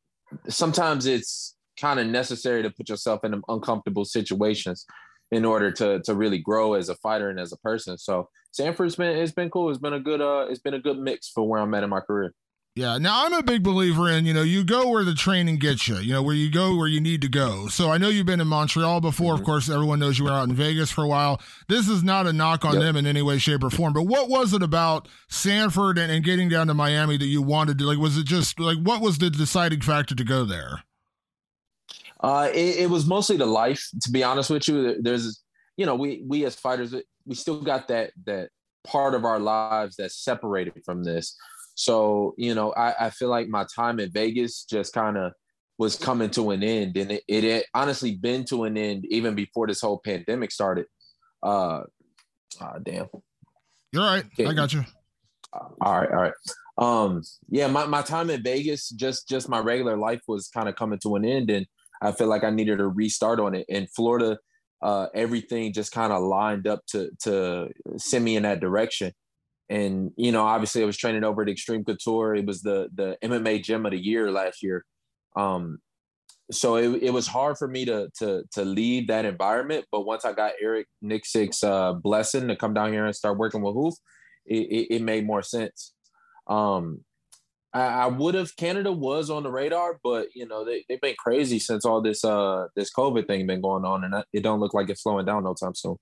sometimes it's kind of necessary to put yourself in uncomfortable situations in order to to really grow as a fighter and as a person. So Sanford's been it's been cool. It's been a good uh it's been a good mix for where I'm at in my career. Yeah. Now I'm a big believer in, you know, you go where the training gets you, you know, where you go where you need to go. So I know you've been in Montreal before. Mm-hmm. Of course, everyone knows you were out in Vegas for a while. This is not a knock on yep. them in any way, shape, or form. But what was it about Sanford and, and getting down to Miami that you wanted to like was it just like what was the deciding factor to go there? Uh, it, it, was mostly the life, to be honest with you. There's, you know, we we as fighters, we still got that that part of our lives that's separated from this. So, you know, I, I feel like my time in Vegas just kind of was coming to an end, and it, it had honestly been to an end even before this whole pandemic started. Uh, oh, damn. You're right. Okay. I got you. Uh, all right, all right. Um, yeah, my, my time in Vegas, just just my regular life was kind of coming to an end, and I feel like I needed a restart on it. In Florida, uh, everything just kind of lined up to to send me in that direction. And you know, obviously, I was training over at Extreme Couture. It was the the MMA gym of the year last year. Um, so it, it was hard for me to to to leave that environment. But once I got Eric Nicksick's uh, blessing to come down here and start working with Hooft, it, it, it made more sense. Um, I, would have. Canada was on the radar, but you know they they've been crazy since all this uh this COVID thing been going on, and it don't look like it's slowing down no time soon.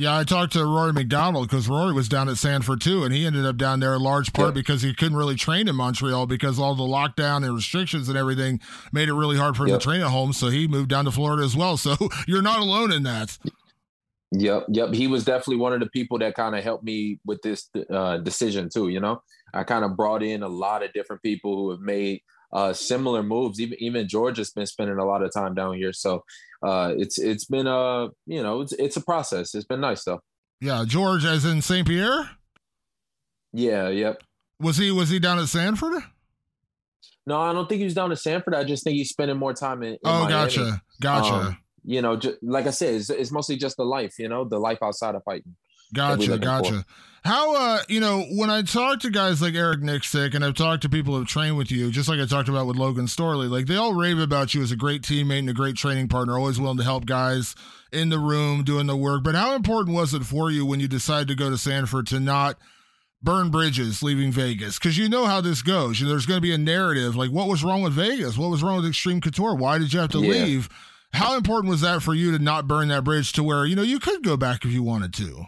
Yeah, I talked to Rory MacDonald because Rory was down at Sanford too, and he ended up down there in large part because he couldn't really train in Montreal because all the lockdown and restrictions and everything made it really hard for him yep. to train at home. So he moved down to Florida as well. [laughs] So you're not alone in that. Yep, yep. He was definitely one of the people that kind of helped me with this uh, decision too. You know, I kind of brought in a lot of different people who have made uh, similar moves. Even even George has been spending a lot of time down here, so uh, it's it's been a you know it's it's a process. It's been nice though. Yeah, George, as in Saint Pierre. Yeah. Yep. Was he was he down at Sanford? No, I don't think he was down at Sanford. I just think he's spending more time in. in oh, Miami. gotcha, gotcha. Um, you know, just, like I said, it's, it's mostly just the life, you know, the life outside of fighting. Gotcha, gotcha. For. How uh, you know, when I talk to guys like Eric Nicksick and I've talked to people who've trained with you, just like I talked about with Logan Storley, like they all rave about you as a great teammate and a great training partner, always willing to help guys in the room doing the work. But how important was it for you when you decided to go to Sanford to not burn bridges leaving Vegas? Because you know how this goes. You know, there's going to be a narrative like, what was wrong with Vegas? What was wrong with Extreme Couture? Why did you have to yeah. leave? How important was that for you to not burn that bridge to where you know you could go back if you wanted to?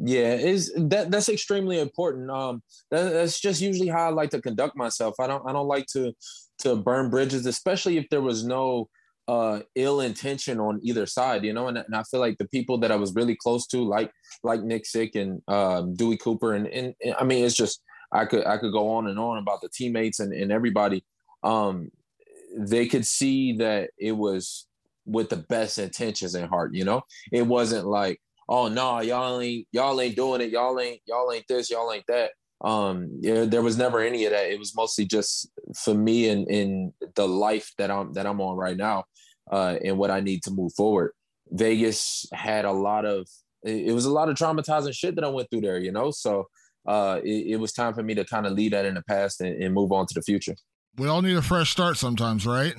Yeah, is that that's extremely important. Um, that, that's just usually how I like to conduct myself. I don't I don't like to to burn bridges, especially if there was no uh, ill intention on either side, you know. And, and I feel like the people that I was really close to, like like Nicksick and um, Dewey Cooper, and, and, and I mean, it's just I could I could go on and on about the teammates and, and everybody. Um, they could see that it was with the best intentions in heart. You know, it wasn't like, oh no, y'all ain't y'all ain't doing it. Y'all ain't y'all ain't this. Y'all ain't that. Um, yeah, there was never any of that. It was mostly just for me and in the life that I'm that I'm on right now, uh, and what I need to move forward. Vegas had a lot of it was a lot of traumatizing shit that I went through there. You know, so uh, it, it was time for me to kind of leave that in the past and, and move on to the future we all need a fresh start sometimes, right?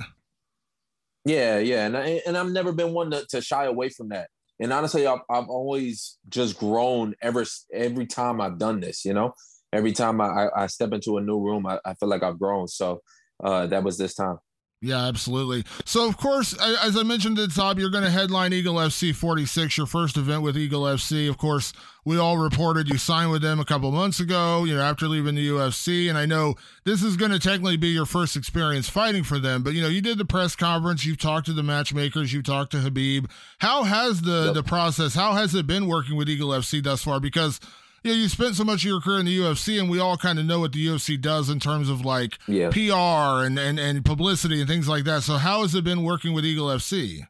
Yeah, yeah, and I, and I've never been one to, to shy away from that. And honestly, I've, I've always just grown ever every time I've done this. You know, every time I, I step into a new room, I, I feel like I've grown. So uh, that was this time. Yeah, absolutely. So, of course, as I mentioned at the top, you're going to headline Eagle FC 46, your first event with Eagle FC. Of course, we all reported you signed with them a couple months ago, you know, after leaving the UFC. And I know this is going to technically be your first experience fighting for them, but, you know, you did the press conference, you've talked to the matchmakers, you've talked to Khabib. How has the, yep. the process, how has it been working with Eagle FC thus far? Because you know, you spent so much of your career in the UFC, and we all kind of know what the UFC does in terms of like yeah. PR and, and and publicity and things like that. So, how has it been working with Eagle FC?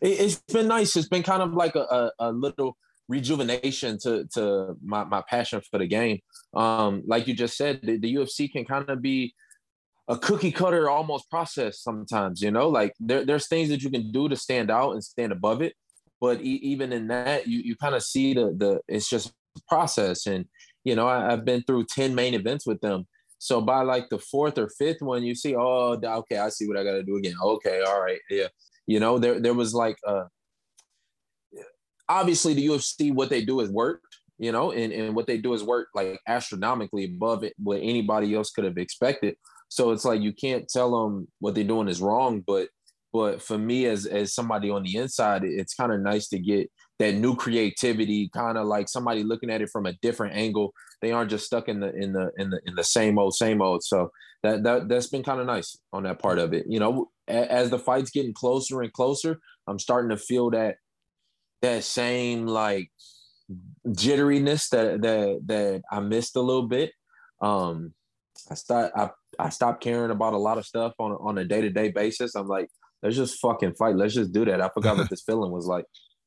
It's been nice. It's been kind of like a, a, a little rejuvenation to to my, my passion for the game. Um, like you just said, the, the UFC can kind of be a cookie cutter almost process sometimes. You know, like there, there's things that you can do to stand out and stand above it. But even in that, you you kind of see the the it's just process. And, you know, I, have been through 10 main events with them. So by like the fourth or fifth one, you see, oh, okay, I see what I got to do again. Okay, all right, yeah. You know, there there was like, uh, obviously the UFC, what they do is work, you know, and, and what they do is work like astronomically above it what anybody else could have expected. So it's like you can't tell them what they're doing is wrong, but but for me as as somebody on the inside, it's kind of nice to get that new creativity, kind of like somebody looking at it from a different angle. They aren't just stuck in the in the in the in the same old same old. So that that that's been kind of nice on that part of it. You know, as the fight's getting closer and closer, I'm starting to feel that that same like jitteriness that that that I missed a little bit. Um, I start I I stopped caring about a lot of stuff on on a day to day basis. I'm like, let's just fucking fight. Let's just do that. I forgot what this [laughs] feeling was like.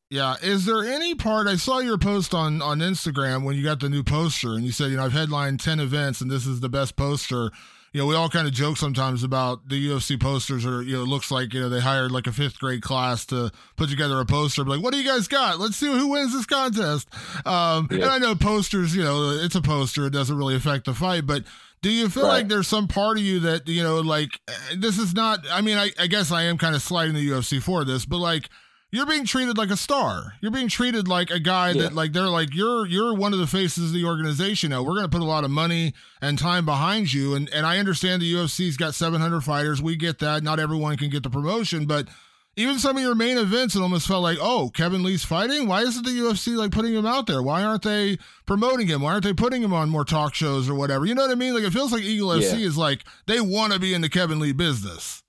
Yeah. Is there any part I saw your post on on Instagram when you got the new poster and you said, you know, I've headlined 10 events and this is the best poster. You know, we all kind of joke sometimes about the UFC posters or you know, it looks like, you know, they hired like a fifth grade class to put together a poster. But like, what do you guys got? Let's see who wins this contest. Um, yeah. and I know posters, you know, it's a poster. It doesn't really affect the fight, but do you feel right. like there's some part of you that, you know, like eh, this is not, I mean, I, I guess I am kind of sliding the UFC for this, but like, you're being treated like a star. You're being treated like a guy yeah. that like they're like you're you're one of the faces of the organization now. We're going to put a lot of money and time behind you and and I understand the UFC's got 700 fighters. We get that. Not everyone can get the promotion, but even some of your main events, it almost felt like, oh, Kevin Lee's fighting. Why isn't the UFC like putting him out there? Why aren't they promoting him? Why aren't they putting him on more talk shows or whatever? You know what I mean? Like it feels like Eagle yeah. FC is like they want to be in the Kevin Lee business.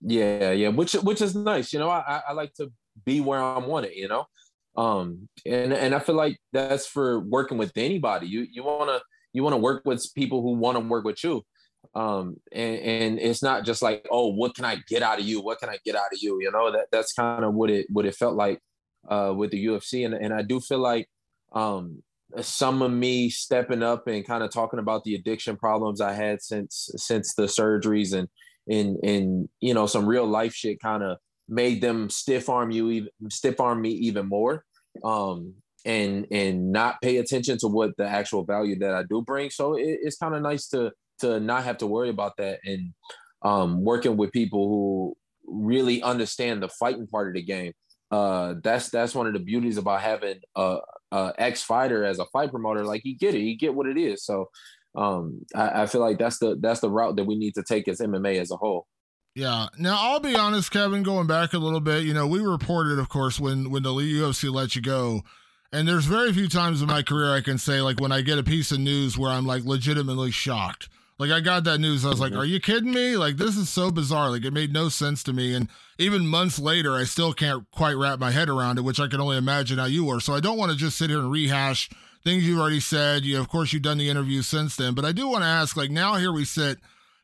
Yeah, yeah, which which is nice. You know, I I like to be where I'm wanted. You know, um, and and I feel like that's for working with anybody. You you wanna you wanna work with people who want to work with you um and and it's not just like oh what can i get out of you? What can i get out of you? You know that that's kind of what it what it felt like uh with the ufc and, and i do feel like um some of me stepping up and kind of talking about the addiction problems i had since since the surgeries and and and you know some real life shit kind of made them stiff arm you even stiff arm me even more. Um and and not pay attention to what the actual value that i do bring. So it, it's kind of nice to to not have to worry about that and um, working with people who really understand the fighting part of the game. Uh, that's that's one of the beauties about having a, a ex fighter as a fight promoter. Like he get it, he get what it is. So um, I, I feel like that's the that's the route that we need to take as MMA as a whole. Yeah. Now I'll be honest, Kevin. Going back a little bit, you know, we reported, of course, when when the UFC let you go, and there's very few times in my career I can say like when I get a piece of news where I'm like legitimately shocked. Like I got that news, I was like, mm-hmm. "Are you kidding me? Like this is so bizarre. Like it made no sense to me." And even months later, I still can't quite wrap my head around it, which I can only imagine how you were. So I don't want to just sit here and rehash things you've already said. You, of course, you've done the interview since then, but I do want to ask. Like now, here we sit,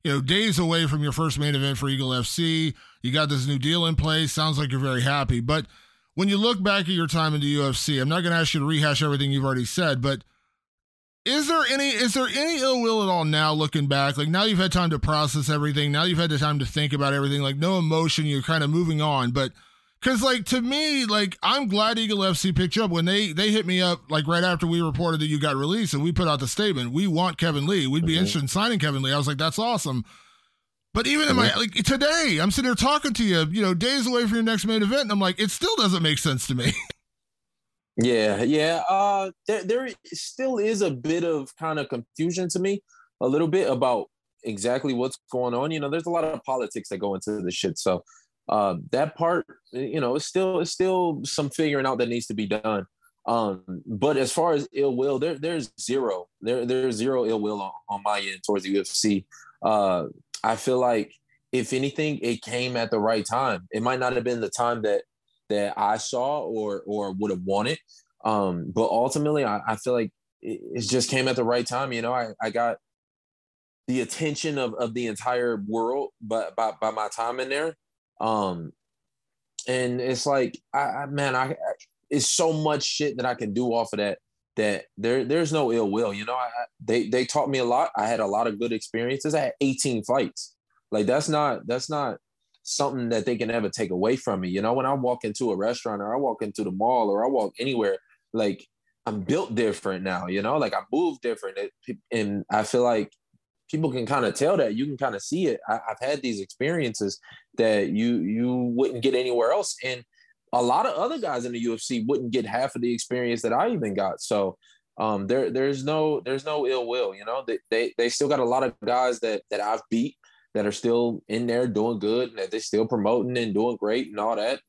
you know, days away from your first main event for Eagle FC. You got this new deal in place. Sounds like you're very happy, but when you look back at your time in the UFC, I'm not going to ask you to rehash everything you've already said, but is there any is there any ill will at all now looking back? Like now you've had time to process everything. Now you've had the time to think about everything. Like no emotion, you're kind of moving on. But because like to me, like I'm glad Eagle FC picked you up when they they hit me up like right after we reported that you got released and we put out the statement. We want Kevin Lee. We'd be mm-hmm. interested in signing Kevin Lee. I was like, that's awesome. But even in my like today, I'm sitting here talking to you, you know, days away from your next main event, and I'm like, it still doesn't make sense to me. [laughs] Yeah, yeah. Uh, there, there still is a bit of kind of confusion to me, a little bit about exactly what's going on. You know, there's a lot of politics that go into this shit. So uh, that part, you know, it's still it's still some figuring out that needs to be done. Um, but as far as ill will, there there's zero. There there's zero ill will on, on my end towards the UFC. Uh, I feel like if anything, it came at the right time. It might not have been the time that that I saw or or would have wanted. Um, but ultimately, I, I feel like it, it, just came at the right time. You know, I, I got the attention of, of the entire world, but by, by my time in there. Um, and it's like, I, I man, I, I it's so much shit that I can do off of that. That there, there's no ill will. You know, I, they they taught me a lot. I had a lot of good experiences. I had 18 fights. Like that's not that's not something that they can ever take away from me. You know, when I walk into a restaurant or I walk into the mall or I walk anywhere, like I'm built different now, you know, like I move different. And I feel like people can kind of tell that you can kind of see it. I, have had these experiences that you you wouldn't get anywhere else. And a lot of other guys in the UFC wouldn't get half of the experience that I even got. So um, there there's no there's no ill will, you know. They, they they still got a lot of guys that that I've beat that are still in there doing good and that they're still promoting and doing great and all that.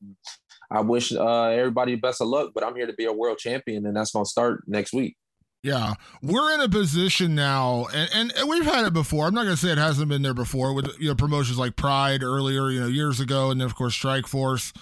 I wish uh, everybody the best of luck, but I'm here to be a world champion, and that's going to start next week. Yeah, we're in a position now, and, and, and we've had it before. I'm not going to say it hasn't been there before with you know promotions like Pride earlier, you know, years ago, and then of course Strikeforce.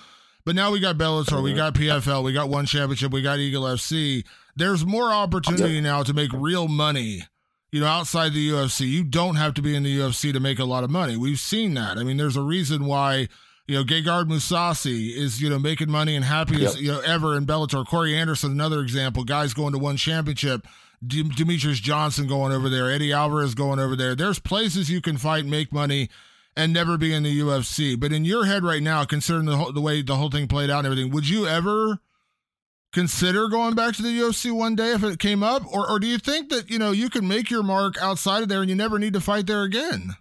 But now we got Bellator, we got PFL, we got one championship, we got Eagle FC. There's more opportunity now to make real money you know, outside the UFC. You don't have to be in the UFC to make a lot of money. We've seen that. I mean, there's a reason why, you know, Gegard Mousasi is, you know, making money and happy as, you know, ever in Bellator. Corey Anderson, another example, guys going to one championship. D- Demetrious Johnson going over there, Eddie Alvarez going over there. There's places you can fight, make money, and never be in the UFC. But in your head right now, considering the, whole, the way the whole thing played out and everything, would you ever consider going back to the UFC one day if it came up, or or do you think that you know you can make your mark outside of there and you never need to fight there again?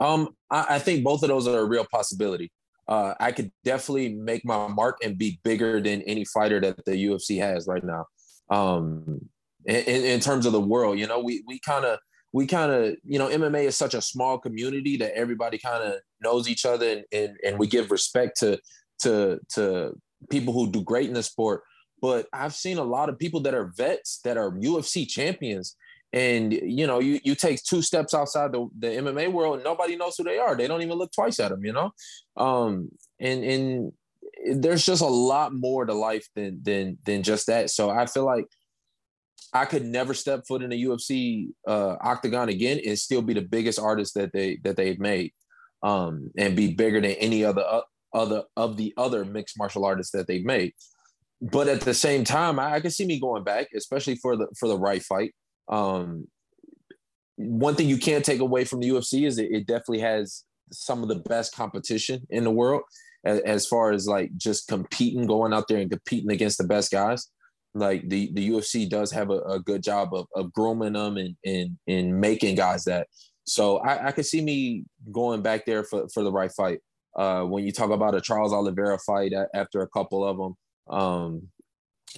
Um, I, I think both of those are a real possibility. Uh, I could definitely make my mark and be bigger than any fighter that the UFC has right now. Um, in, in terms of the world, you know, we we kind of we kind of you know MMA is such a small community that everybody kind of knows each other and, and and we give respect to to to people who do great in the sport. But I've seen a lot of people that are vets that are UFC champions. And you know, you, you take two steps outside the, the MMA world, nobody knows who they are. They don't even look twice at them, you know. Um, and and there's just a lot more to life than than than just that. So I feel like I could never step foot in a UFC uh, octagon again and still be the biggest artist that they that they've made, um, and be bigger than any other uh, other of the other mixed martial artists that they've made. But at the same time, I, I can see me going back, especially for the for the right fight. Um, one thing you can't take away from the UFC is it, it definitely has some of the best competition in the world as, as far as like just competing, going out there and competing against the best guys like the the UFC does have a, a good job of, of grooming them and, and and making guys that. So I, I could see me going back there for, for the right fight. Uh, when you talk about a Charles Oliveira fight after a couple of them, um,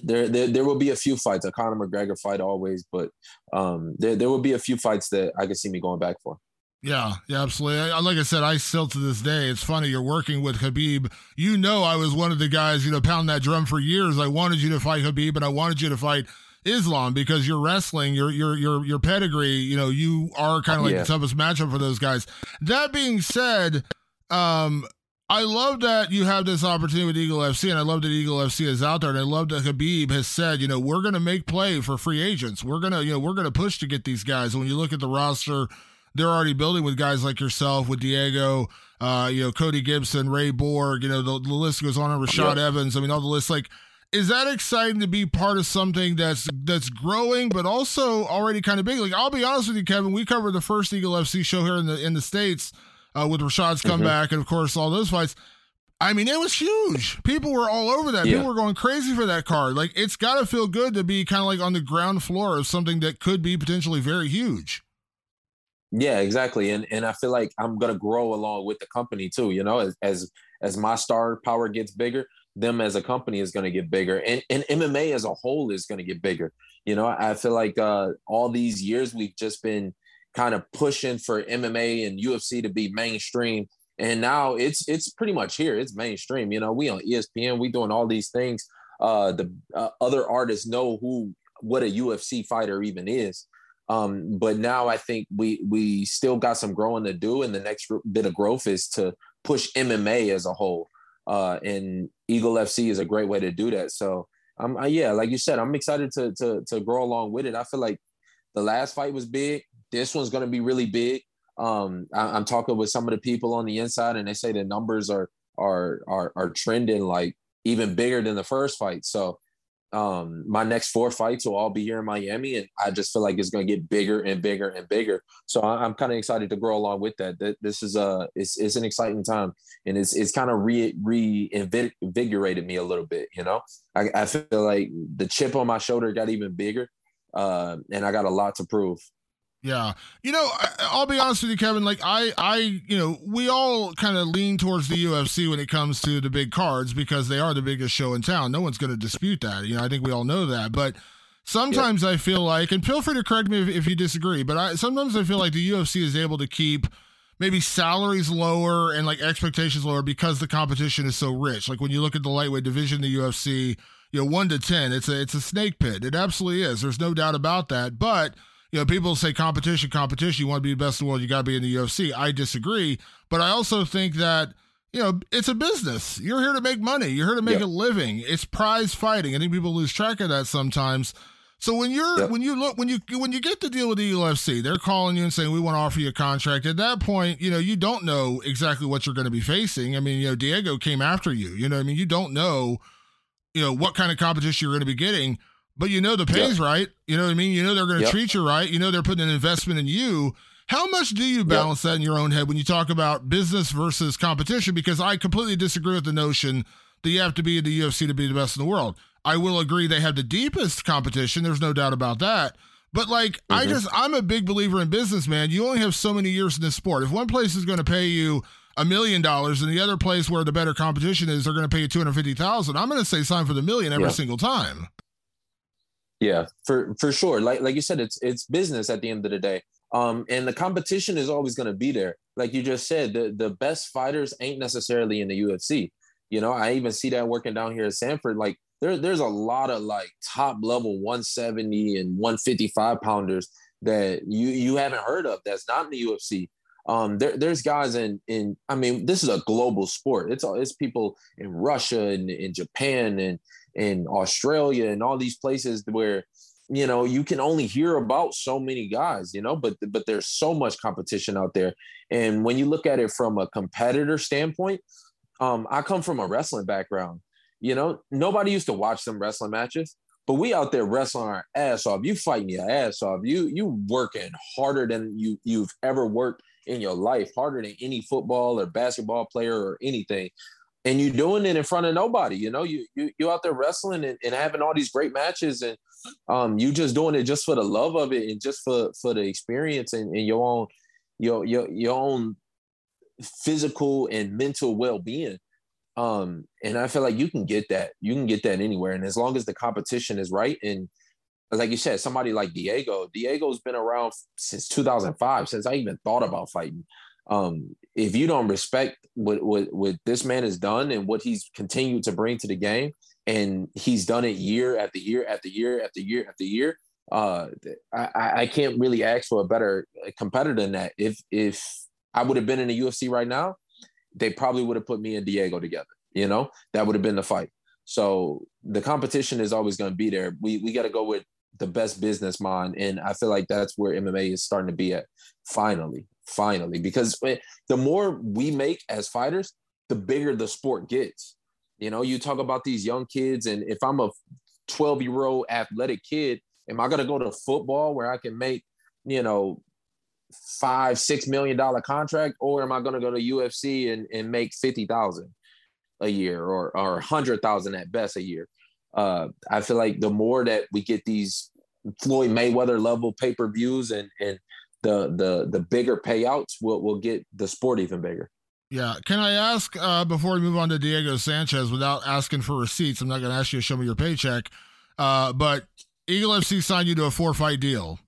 there, there there will be a few fights, a Conor McGregor fight always, but um, there there will be a few fights that I could see me going back for. Yeah, yeah, absolutely. I, like I said, I still to this day, it's funny. You're working with Khabib. You know, I was one of the guys, you know, pounding that drum for years. I wanted you to fight Khabib, and I wanted you to fight Islam because you're wrestling, your your your your pedigree. You know, you are kind of like yeah. the toughest matchup for those guys. That being said, um, I love that you have this opportunity with Eagle FC, and I love that Eagle FC is out there, and I love that Khabib has said, you know, we're going to make play for free agents. We're gonna, you know, we're going to push to get these guys. And when you look at the roster they're already building with guys like yourself, with Diego, uh, you know, Cody Gibson, Ray Borg, you know, the, the list goes on. Rashad yep. Evans. I mean, all the lists. Like, is that exciting to be part of something that's that's growing, but also already kind of big? Like, I'll be honest with you, Kevin. We covered the first Eagle FC show here in the in the states uh, with Rashad's comeback, mm-hmm. and of course all those fights. I mean, it was huge. People were all over that. Yeah. People were going crazy for that card. Like, it's got to feel good to be kind of like on the ground floor of something that could be potentially very huge. Yeah, exactly. And and I feel like I'm gonna grow along with the company too, you know, as as, as my star power gets bigger, them as a company is gonna get bigger. And and MMA as a whole is gonna get bigger. You know, I feel like uh all these years we've just been kind of pushing for MMA and UFC to be mainstream. And now it's it's pretty much here. It's mainstream. You know, we on ESPN, we doing all these things. Uh the uh, other artists know who what a UFC fighter even is. Um, but now I think we we still got some growing to do, and the next bit of growth is to push MMA as a whole. Uh, and Eagle FC is a great way to do that. So, uh, yeah, like you said, I'm excited to to to grow along with it. I feel like the last fight was big. This one's going to be really big. Um, I, am talking with some of the people on the inside, and they say the numbers are are are are trending like even bigger than the first fight. So um, my next four fights will all be here in Miami, and I just feel like it's going to get bigger and bigger and bigger. So I'm kind of excited to grow along with that. This is a it's, it's an exciting time, and it's it's kind of re reinvigorated me a little bit. You know, I, I feel like the chip on my shoulder got even bigger, uh, and I got a lot to prove. Yeah. You know, I, will be honest with you, Kevin. Like, I, I, you know, we all kind of lean towards the UFC when it comes to the big cards because they are the biggest show in town. No one's going to dispute that. You know, I think we all know that. But sometimes yep. I feel like, and feel free to correct me if, if you disagree, but I sometimes I feel like the UFC is able to keep maybe salaries lower and like expectations lower because the competition is so rich. Like when you look at the lightweight division, the UFC, you know, one to ten, it's a it's a snake pit. It absolutely is. There's no doubt about that. But you know, people say competition, competition. You want to be the best in the world, you got to be in the UFC. I disagree, but I also think that you know it's a business. You're here to make money. You're here to make yep. a living. It's prize fighting. I think people lose track of that sometimes. So when you're yep. when you look when you when you get the deal with the UFC, they're calling you and saying we want to offer you a contract. At that point, you know you don't know exactly what you're going to be facing. I mean, you know Diego came after you. You know, I mean you don't know, you know what kind of competition you're going to be getting but you know the pay's yep. right. You know what I mean? You know they're going to yep. treat you right. You know they're putting an investment in you. How much do you balance yep. that in your own head when you talk about business versus competition? Because I completely disagree with the notion that you have to be in the UFC to be the best in the world. I will agree they have the deepest competition. There's no doubt about that. But like, mm-hmm. I just, I'm a big believer in business, man. You only have so many years in this sport. If one place is going to pay you a million dollars and the other place where the better competition is, they're going to pay you 250,000, I'm going to say sign for the million every single time. Yeah, for for sure. Like like you said, it's it's business at the end of the day. Um, and the competition is always going to be there. Like you just said, the, the best fighters ain't necessarily in the UFC. You know, I even see that working down here at Sanford. Like there, there's a lot of like top level 170 and 155 pounders that you you haven't heard of that's not in the UFC. Um, there, there's guys in in I mean, this is a global sport. It's all it's people in Russia and in Japan and in Australia and all these places where you know you can only hear about so many guys you know but but there's so much competition out there. And when you look at it from a competitor standpoint um i come from a wrestling background you know nobody used to watch some wrestling matches but we out there wrestling our ass off. You fighting your ass off. You you working harder than you you've ever worked in your life harder than any football or basketball player or anything and you're doing it in front of nobody. You know, you you you out there wrestling and, and having all these great matches, and um, you just doing it just for the love of it and just for for the experience and, and your own your your your own physical and mental well being. Um, and I feel like you can get that. You can get that anywhere, and as long as the competition is right and like you said, somebody like Diego, Diego's been around since 2005, since I even thought about fighting um, if you don't respect what, what what this man has done and what he's continued to bring to the game, and he's done it year after year after year after year after year, uh, I, I can't really ask for a better competitor than that. If if I would have been in the UFC right now, they probably would have put me and Diego together. You know, that would have been the fight. So the competition is always going to be there. We we got to go with the best business mind, and I feel like that's where MMA is starting to be at. Finally, finally, because the more we make as fighters, the bigger the sport gets. You know, you talk about these young kids, and if I'm a 12 year old athletic kid, am I going to go to football where I can make, you know, five, six million dollar contract, or am I going to go to UFC and, and make 50,000 a year or, or 100,000 at best a year? Uh, I feel like the more that we get these Floyd Mayweather level pay per views and, and the the the bigger payouts will will get the sport even bigger. Yeah. Can I ask uh, before we move on to Diego Sanchez without asking for receipts? I'm not going to ask you to show me your paycheck. Uh, but Eagle FC signed you to a four fight deal.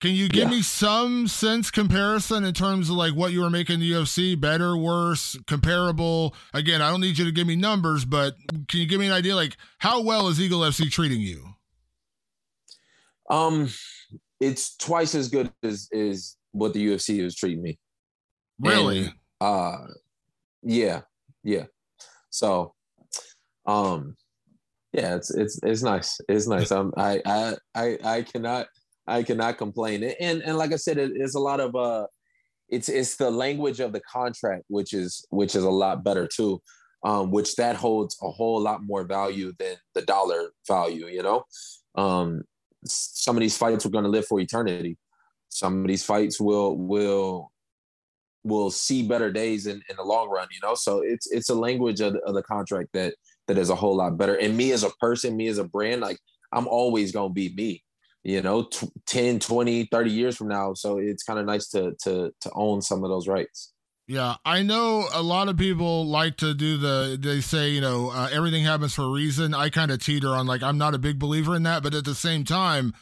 Can you give yeah. me some sense comparison in terms of like what you were making the UFC better, worse, comparable? Again, I don't need you to give me numbers, but can you give me an idea like how well is Eagle FC treating you? Um, it's twice as good as is what the UFC is treating me. Really? And, uh yeah, yeah. So um yeah, it's it's it's nice. It's nice. I'm I I I I cannot I cannot complain. And and like I said, it, it's a lot of uh it's it's the language of the contract which is which is a lot better too. Um, which that holds a whole lot more value than the dollar value, you know. Um, some of these fights are going to live for eternity. Some of these fights will will will see better days in, in the long run, you know. So it's it's a language of the, of the contract that that is a whole lot better. And me as a person, me as a brand, like I'm always going to be me, you know, t- 10, 20, 30 years from now. So it's kind of nice to to to own some of those rights. Yeah, I know a lot of people like to do the. They say you know uh, everything happens for a reason. I kind of teeter on like I'm not a big believer in that, but at the same time,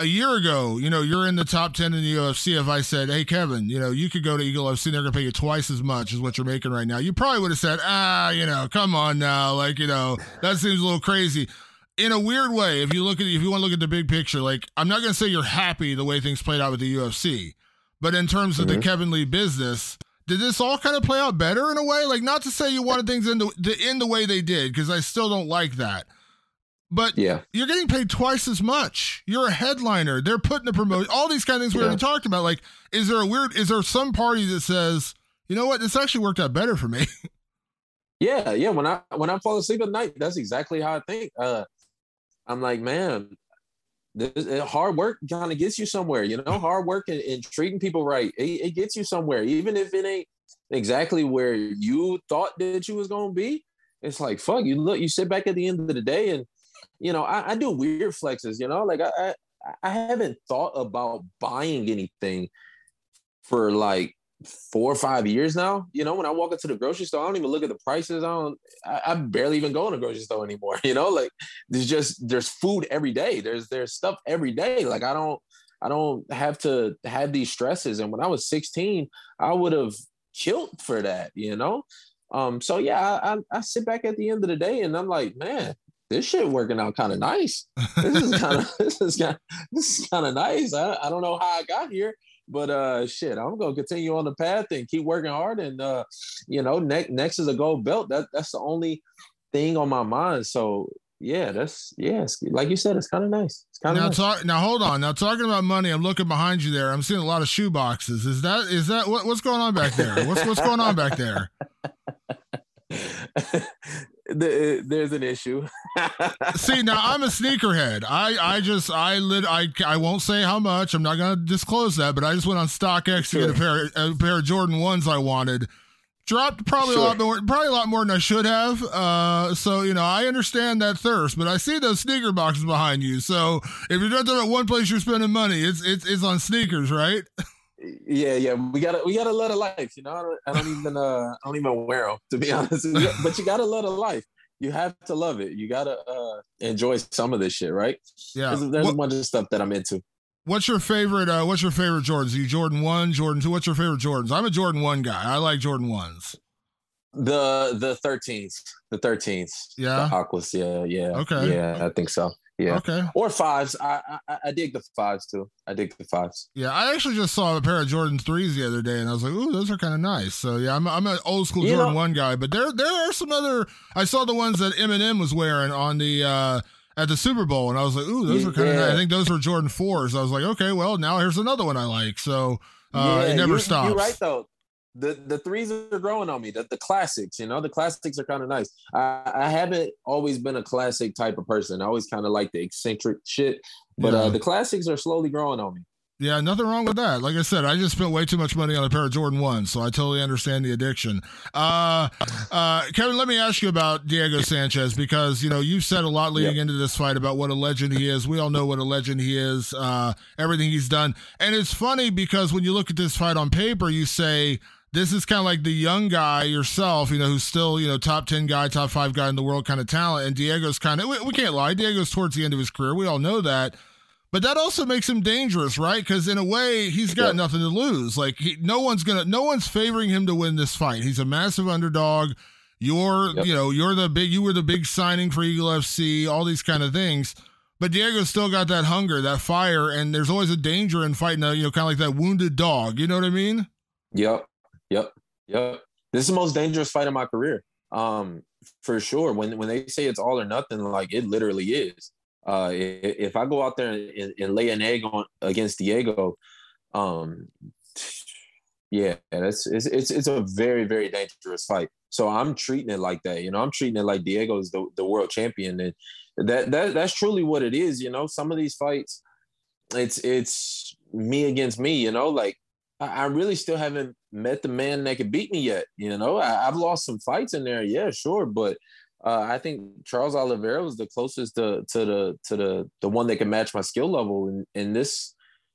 a year ago, you know, you're in the top ten in the UFC. If I said, "Hey, Kevin, you know, you could go to Eagle UFC, they're gonna pay you twice as much as what you're making right now," you probably would have said, "Ah, you know, come on now, like you know, that seems a little crazy." In a weird way, if you look at if you want to look at the big picture, like I'm not gonna say you're happy the way things played out with the UFC, but in terms of mm-hmm. the Kevin Lee business did this all kind of play out better in a way? Like, not to say you wanted things in the, the in the way they did, because I still don't like that. But yeah, you're getting paid twice as much. You're a headliner. They're putting the promotion. All these kind of things we yeah. already talked about. Like, is there a weird? Is there some party that says, you know what, this actually worked out better for me? [laughs] Yeah, yeah. When I when I fall asleep at night, that's exactly how I think. Uh, I'm like, man, Uh, hard work kind of gets you somewhere, you know. Hard work and, and treating people right, it, it, gets you somewhere, even if it ain't exactly where you thought that you was gonna be. It's like fuck. You look, you sit back at the end of the day, and you know, I, I do weird flexes. You know, like I, I I haven't thought about buying anything for like four or five years now. You know, when I walk into the grocery store, I don't even look at the prices. I don't. I, I, barely even go in the grocery store anymore. [laughs] You know, like there's just there's food every day. There's there's stuff every day. Like I don't. I don't have to have these stresses. And when I was 16, I would have killed for that, you know. Um, so yeah, I, I, I sit back at the end of the day and I'm like, man, this shit working out kind of nice. This is kind of [laughs] this is kind this is kind of nice. I, I don't know how I got here, but uh shit, I'm gonna continue on the path and keep working hard. And uh, you know, next next is a gold belt. That that's the only thing on my mind. So yeah, that's yeah, like you said, it's kind of nice. It's kind of now. Nice. Talk, now hold on. Now talking about money, I'm looking behind you there. I'm seeing a lot of shoe boxes. Is that is that what, what's going on back there? What's what's going on back there? [laughs] the, there's an issue. [laughs] See, now I'm a sneakerhead. I I just I lit I I won't say how much. I'm not gonna disclose that, but I just went on StockX to get a pair a pair of Jordan ones I wanted. Dropped probably sure. a lot more, probably a lot more than I should have. Uh, so you know, I understand that thirst, but I see those sneaker boxes behind you. So if you're not talking about one place you're spending money, it's it's it's on sneakers, right? [laughs] yeah, yeah, we gotta we gotta let a life. You know, I don't, I don't even uh, I don't even wear them to be [laughs] honest. but you gotta let a life. You have to love it. You gotta uh, enjoy some of this shit, right? Yeah, there's, what, a bunch of stuff that I'm into. What's your favorite? Uh, what's your favorite Jordans? Are you Jordan one, Jordan two? What's your favorite Jordans? I'm a Jordan one guy. I like Jordan ones. The the 13s, the 13s. Yeah, the Aquas. Yeah, yeah. Okay. Yeah, I think so. Yeah. Okay. Or fives. I, I I dig the fives too. I dig the fives. Yeah, I actually just saw a pair of Jordan threes the other day, and I was like, "Ooh, those are kind of nice." So yeah, I'm I'm an old school you Jordan know, one guy, but there there are some other. I saw the ones that Eminem was wearing on the. uh at the Super Bowl, and I was like, "Ooh, those yeah. are kind of nice." I think those were Jordan fours. I was like, "Okay, well, now here's another one I like." So uh, yeah, it never you, stops. You're right though the the threes are growing on me. The, the classics, you know, the classics are kind of nice. I, I haven't always been a classic type of person. I always kind of like the eccentric shit, but uh, yeah. uh, the classics are slowly growing on me. Yeah, nothing wrong with that. Like I said, I just spent way too much money on a pair of Jordan ones, so I totally understand the addiction. Uh, uh, Kevin, let me ask you about Diego Sanchez because you know you've said a lot leading yep. into this fight about what a legend he is. We all know what a legend he is. Uh, everything he's done, and it's funny because when you look at this fight on paper, you say this is kind of like the young guy yourself, you know, who's still, you know, top 10 guy, top five guy in the world kind of talent. And Diego's kind of, we, we can't lie, Diego's towards the end of his career. We all know that. But that also makes him dangerous, right? Because in a way, he's got yep. nothing to lose. Like, he, no one's going to, no one's favoring him to win this fight. He's a massive underdog. You're, yep. you know, you're the big, you were the big signing for Eagle FC, all these kind of things. But Diego's still got that hunger, that fire, and there's always a danger in fighting a, you know, kind of like that wounded dog. You know what I mean? Yep. Yep. Yep. This is the most dangerous fight of my career. Um, for sure. When when they say it's all or nothing, like it literally is. Uh, if I go out there and, and lay an egg on against Diego, um, yeah, that's it's, it's it's a very very dangerous fight. So I'm treating it like that. You know, I'm treating it like Diego is the, the world champion, and that that that's truly what it is. You know, some of these fights, it's it's me against me. You know, like I really still haven't met the man that could beat me yet. You know, I, have lost some fights in there, yeah, sure, but uh, I think Charles Oliveira was the closest to, to the to the the one that can match my skill level, and and this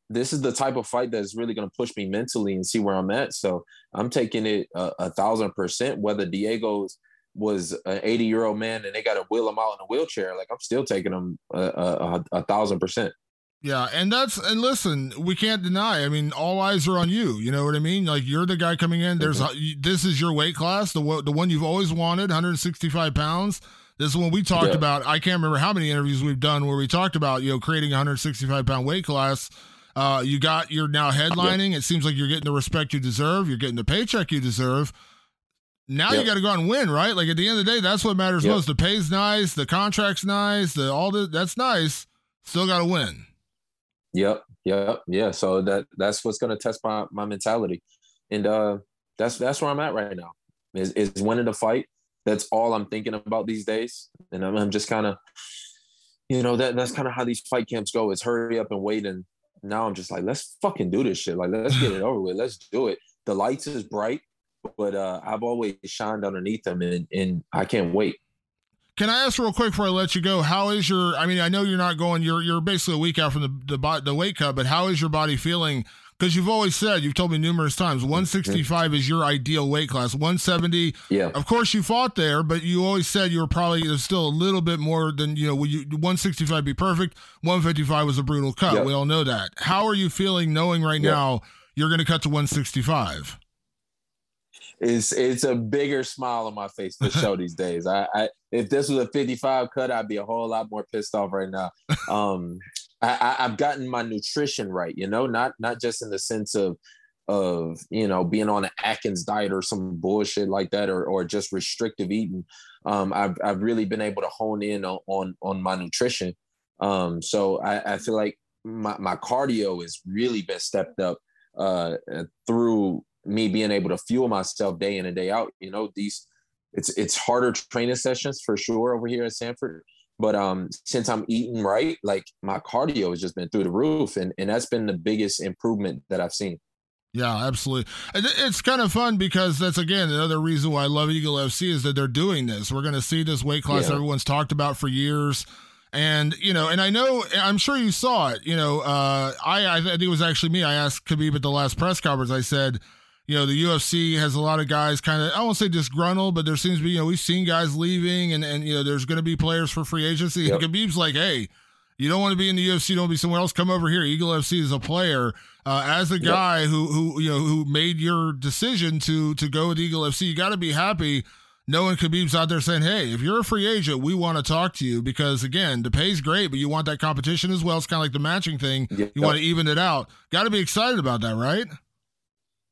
this is the type of fight that's really going to push me mentally and see where I'm at. So I'm taking it a, a thousand percent. Whether Diego's was an 80 year old man and they got to wheel him out in a wheelchair, like I'm still taking him a, a, a thousand percent. Yeah, and that's and listen, we can't deny. I mean, all eyes are on you. You know what I mean? Like you're the guy coming in. There's mm-hmm. a, this is your weight class, the the one you've always wanted, 165 pounds. This is when we talked yeah. about. I can't remember how many interviews we've done where we talked about you know creating a 165 pound weight class. Uh, you got you're now headlining. Yeah. It seems like you're getting the respect you deserve. You're getting the paycheck you deserve. Now you got to go out and win, right? Like at the end of the day, that's what matters most. The pay's nice, the contract's nice, the all the that's nice. Still got to win. Yep, yep, yeah. So that that's what's gonna test my my mentality, and uh, that's that's where I'm at right now. Is is winning the fight. That's all I'm thinking about these days, and I'm, I'm just kind of, you know, that that's kind of how these fight camps go. Is hurry up and wait, and now I'm just like, let's fucking do this shit. Like, let's get it [laughs] over with. Let's do it. The lights is bright, but uh, I've always shined underneath them, and and I can't wait. Can I ask real quick before I let you go? How is your? I mean, I know you're not going. You're you're basically a week out from the the, the weight cut, but how is your body feeling because you've always said you've told me numerous times mm-hmm. 165 is your ideal weight class. 170. Yeah. Of course, you fought there, but you always said you were probably still a little bit more than you know. Would you 165 be perfect. 155 was a brutal cut. Yep. We all know that. How are you feeling knowing right Yep. now you're going to cut to 165? It's it's a bigger smile on my face for show these [laughs] days. I, I if this was a 55 cut, I'd be a whole lot more pissed off right now. Um, I, I, I've gotten my nutrition right, you know, not not just in the sense of of you know being on an Atkins diet or some bullshit like that, or or just restrictive eating. Um, I've I've really been able to hone in on on, on my nutrition. Um, so I, I feel like my my cardio has really been stepped up uh through me being able to fuel myself day in and day out. You know, these it's it's harder training sessions for sure over here at Sanford. But um since I'm eating right, like my cardio has just been through the roof. And and that's been the biggest improvement that I've seen. Yeah, absolutely. And It's kind of fun because that's again another reason why I love Eagle FC is that they're doing this. We're going to see this weight class Yeah. everyone's talked about for years. And you know, and I know, I'm sure you saw it. You know, uh, I I think it was actually me. I asked Khabib at the last press conference. I said, you know, the UFC has a lot of guys kind of I won't say disgruntled, but there seems to be you know we've seen guys leaving, and and you know there's going to be players for free agency. Yep. And Khabib's like, hey, you don't want to be in the UFC, don't be somewhere else. Come over here. Eagle FC is a player. Uh, as a guy who who you know who made your decision to to go with Eagle FC, you got to be happy knowing Khabib's out there saying, "Hey, if you're a free agent, we want to talk to you because again, the pay's great, but you want that competition as well. It's kind of like the matching thing. Yep. You want to even it out. Got to be excited about that, right?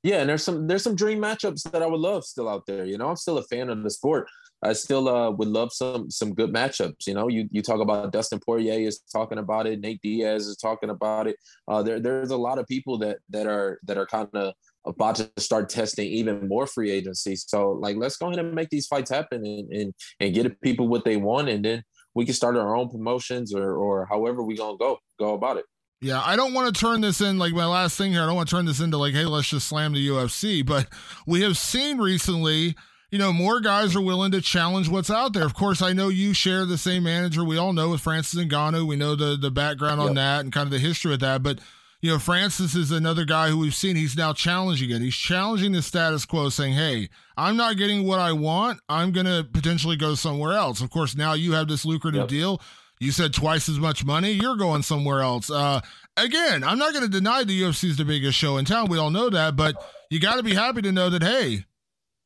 Yeah, and there's some there's some dream matchups that I would love still out there. You know, I'm still a fan of the sport. I still uh, would love some some good matchups. You know, you you talk about Dustin Poirier is talking about it, Nate Diaz is talking about it. Uh, there there's a lot of people that that are that are kind of about to start testing even more free agency. So like, let's go ahead and make these fights happen and and, and get people what they want, and then we can start our own promotions or or however we gonna go go about it. Yeah, I don't want to turn this in like my last thing here. I don't want to turn this into like, hey, let's just slam the UFC. But we have seen recently, you know, more guys are willing to challenge what's out there. Of course, I know you share the same manager. We all know with Francis Ngannou. We know the the background on Yep. that and kind of the history of that. But you know, Francis is another guy who we've seen. He's now challenging it. He's challenging the status quo, saying, "Hey, I'm not getting what I want. I'm going to potentially go somewhere else." Of course, now you have this lucrative Yep. deal. You said twice as much money. You're going somewhere else. Uh, again, I'm not going to deny the UFC is the biggest show in town. We all know that, but you got to be happy to know that hey,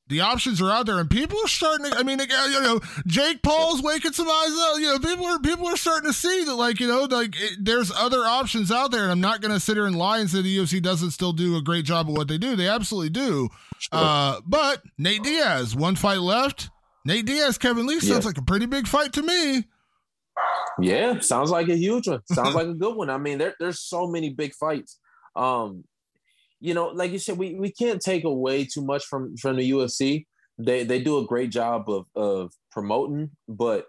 the options are out there, and people are starting to. I mean, again, you know, Jake Paul's waking some eyes out. You know, people are people are starting to see that, like you know, like it, there's other options out there, and I'm not going to sit here and lie and say the UFC doesn't still do a great job of what they do. They absolutely do. Uh, but Nate Diaz, one fight left. Nate Diaz, Kevin Lee sounds Yeah. like a pretty big fight to me. Yeah, sounds like a huge one. Sounds like a good one. I mean, there, there's so many big fights. Um, you know, like you said, we, we can't take away too much from from the UFC. They they do a great job of of promoting, but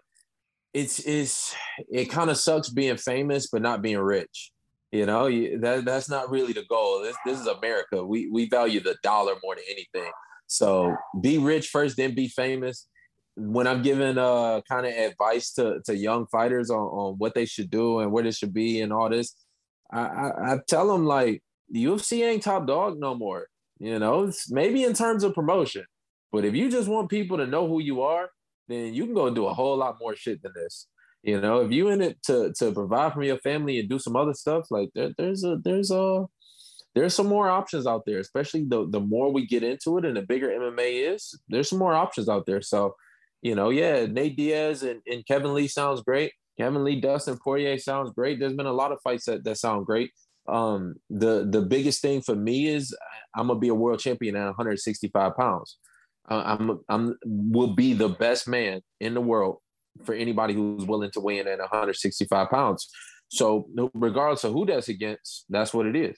it's it's it kind of sucks being famous but not being rich. You know, you, that that's not really the goal. This this is America. We we value the dollar more than anything. So be rich first, then be famous when I'm giving uh kind of advice to to young fighters on, on what they should do and where they should be and all this, I, I, I tell them like the UFC ain't top dog no more. You know, it's maybe in terms of promotion, but if you just want people to know who you are, then you can go do a whole lot more shit than this. You know, if you in it to to provide for your family and do some other stuff, like there, there's a there's a there's some more options out there, especially the the more we get into it and the bigger MMA is, there's some more options out there. So you know, yeah, Nate Diaz and, and Kevin Lee sounds great. Kevin Lee, Dustin Poirier sounds great. There's been a lot of fights that, that sound great. Um, the the biggest thing for me is I'm gonna be a world champion at 165 pounds. Uh, I'm I'm will be the best man in the world for anybody who's willing to weigh in at 165 pounds. So regardless of who that's against, that's what it is.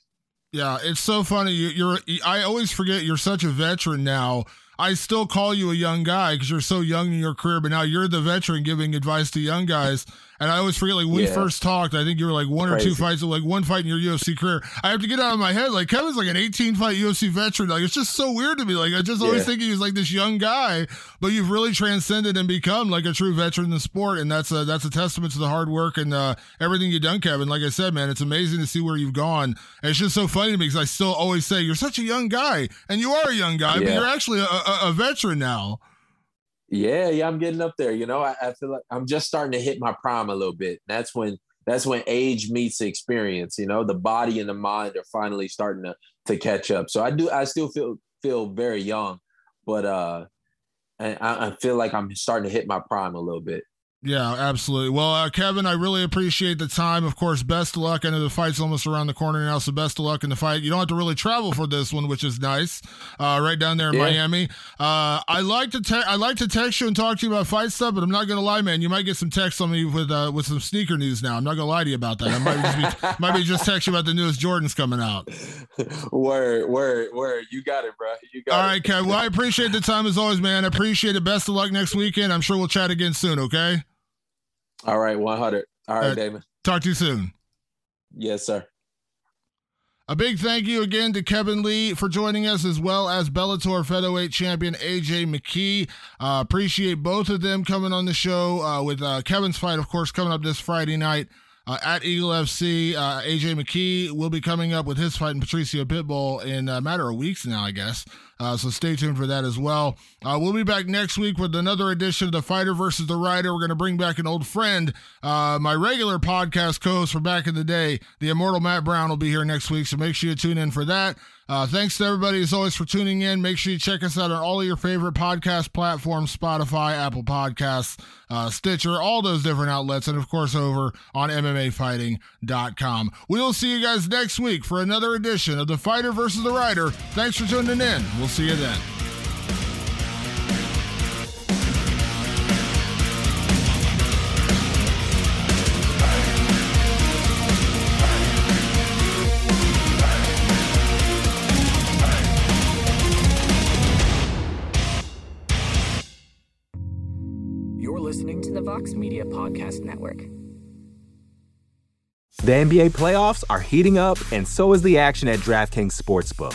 Yeah, it's so funny. You, you're. I always forget you're such a veteran now. I still call you a young guy because you're so young in your career, but now you're the veteran giving advice to young guys. And I always forget, like, when we first talked, I think you were like one or two fights, like one fight in your UFC career. I have to get out of my head, like, Kevin's like an 18 fight UFC veteran. Like, it's just so weird to me. Like, I just always Yeah. think he was like this young guy, but you've really transcended and become like a true veteran in the sport. And that's a, that's a testament to the hard work and uh, everything you've done, Kevin. Like I said, man, it's amazing to see where you've gone. And it's just so funny to me because I still always say, you're such a young guy. And you are a young guy, but you're actually a, a, a veteran now. Yeah, yeah, I'm getting up there. You know, I, I feel like I'm just starting to hit my prime a little bit. That's when that's when age meets experience. You know, the body and the mind are finally starting to to catch up. So I do, I still feel feel very young, but uh, I, I feel like I'm starting to hit my prime a little bit. Yeah, absolutely. Well, uh, Kevin, I really appreciate the time. Of course, best of luck. I know the fight's almost around the corner now, so best of luck in the fight. You don't have to really travel for this one, which is nice. Uh, right down there in Yeah. Miami. Uh, I like to te- I like to text you and talk to you about fight stuff, but I'm not gonna lie, man. You might get some texts on me with uh, with some sneaker news now. I'm not gonna lie to you about that. I might just be, [laughs] might be just text you about the newest Jordans coming out. [laughs] word, word, word. You got it, bro. You got All it. right, Kevin. Well, I appreciate the time as always, man. I appreciate it. Best of luck next weekend. I'm sure we'll chat again soon. Okay. All right, 100. All right, Uh, Damon. Talk to you soon. Yes, sir. A big thank you again to Kevin Lee for joining us, as well as Bellator featherweight champion AJ McKee. Uh, appreciate both of them coming on the show. Uh, with uh, Kevin's fight, of course, coming up this Friday night uh, at Eagle FC. Uh, AJ McKee will be coming up with his fight in Patricio Pitbull in a matter of weeks now, I guess. Uh, so stay tuned for that as well. Uh, we'll be back next week with another edition of The Fighter versus the Writer. We're going to bring back an old friend, uh, my regular podcast co-host from back in the day, the immortal Matt Brown, will be here next week. So make sure you tune in for that. Uh, thanks to everybody as always for tuning in. Make sure you check us out on all of your favorite podcast platforms: Spotify, Apple Podcasts, uh, Stitcher, all those different outlets, and of course over on MMAfighting.com. We will see you guys next week for another edition of The Fighter versus the Writer. Thanks for tuning in. We'll see you then. You're listening to the Vox Media Podcast Network. The NBA playoffs are heating up, and so is the action at DraftKings Sportsbook,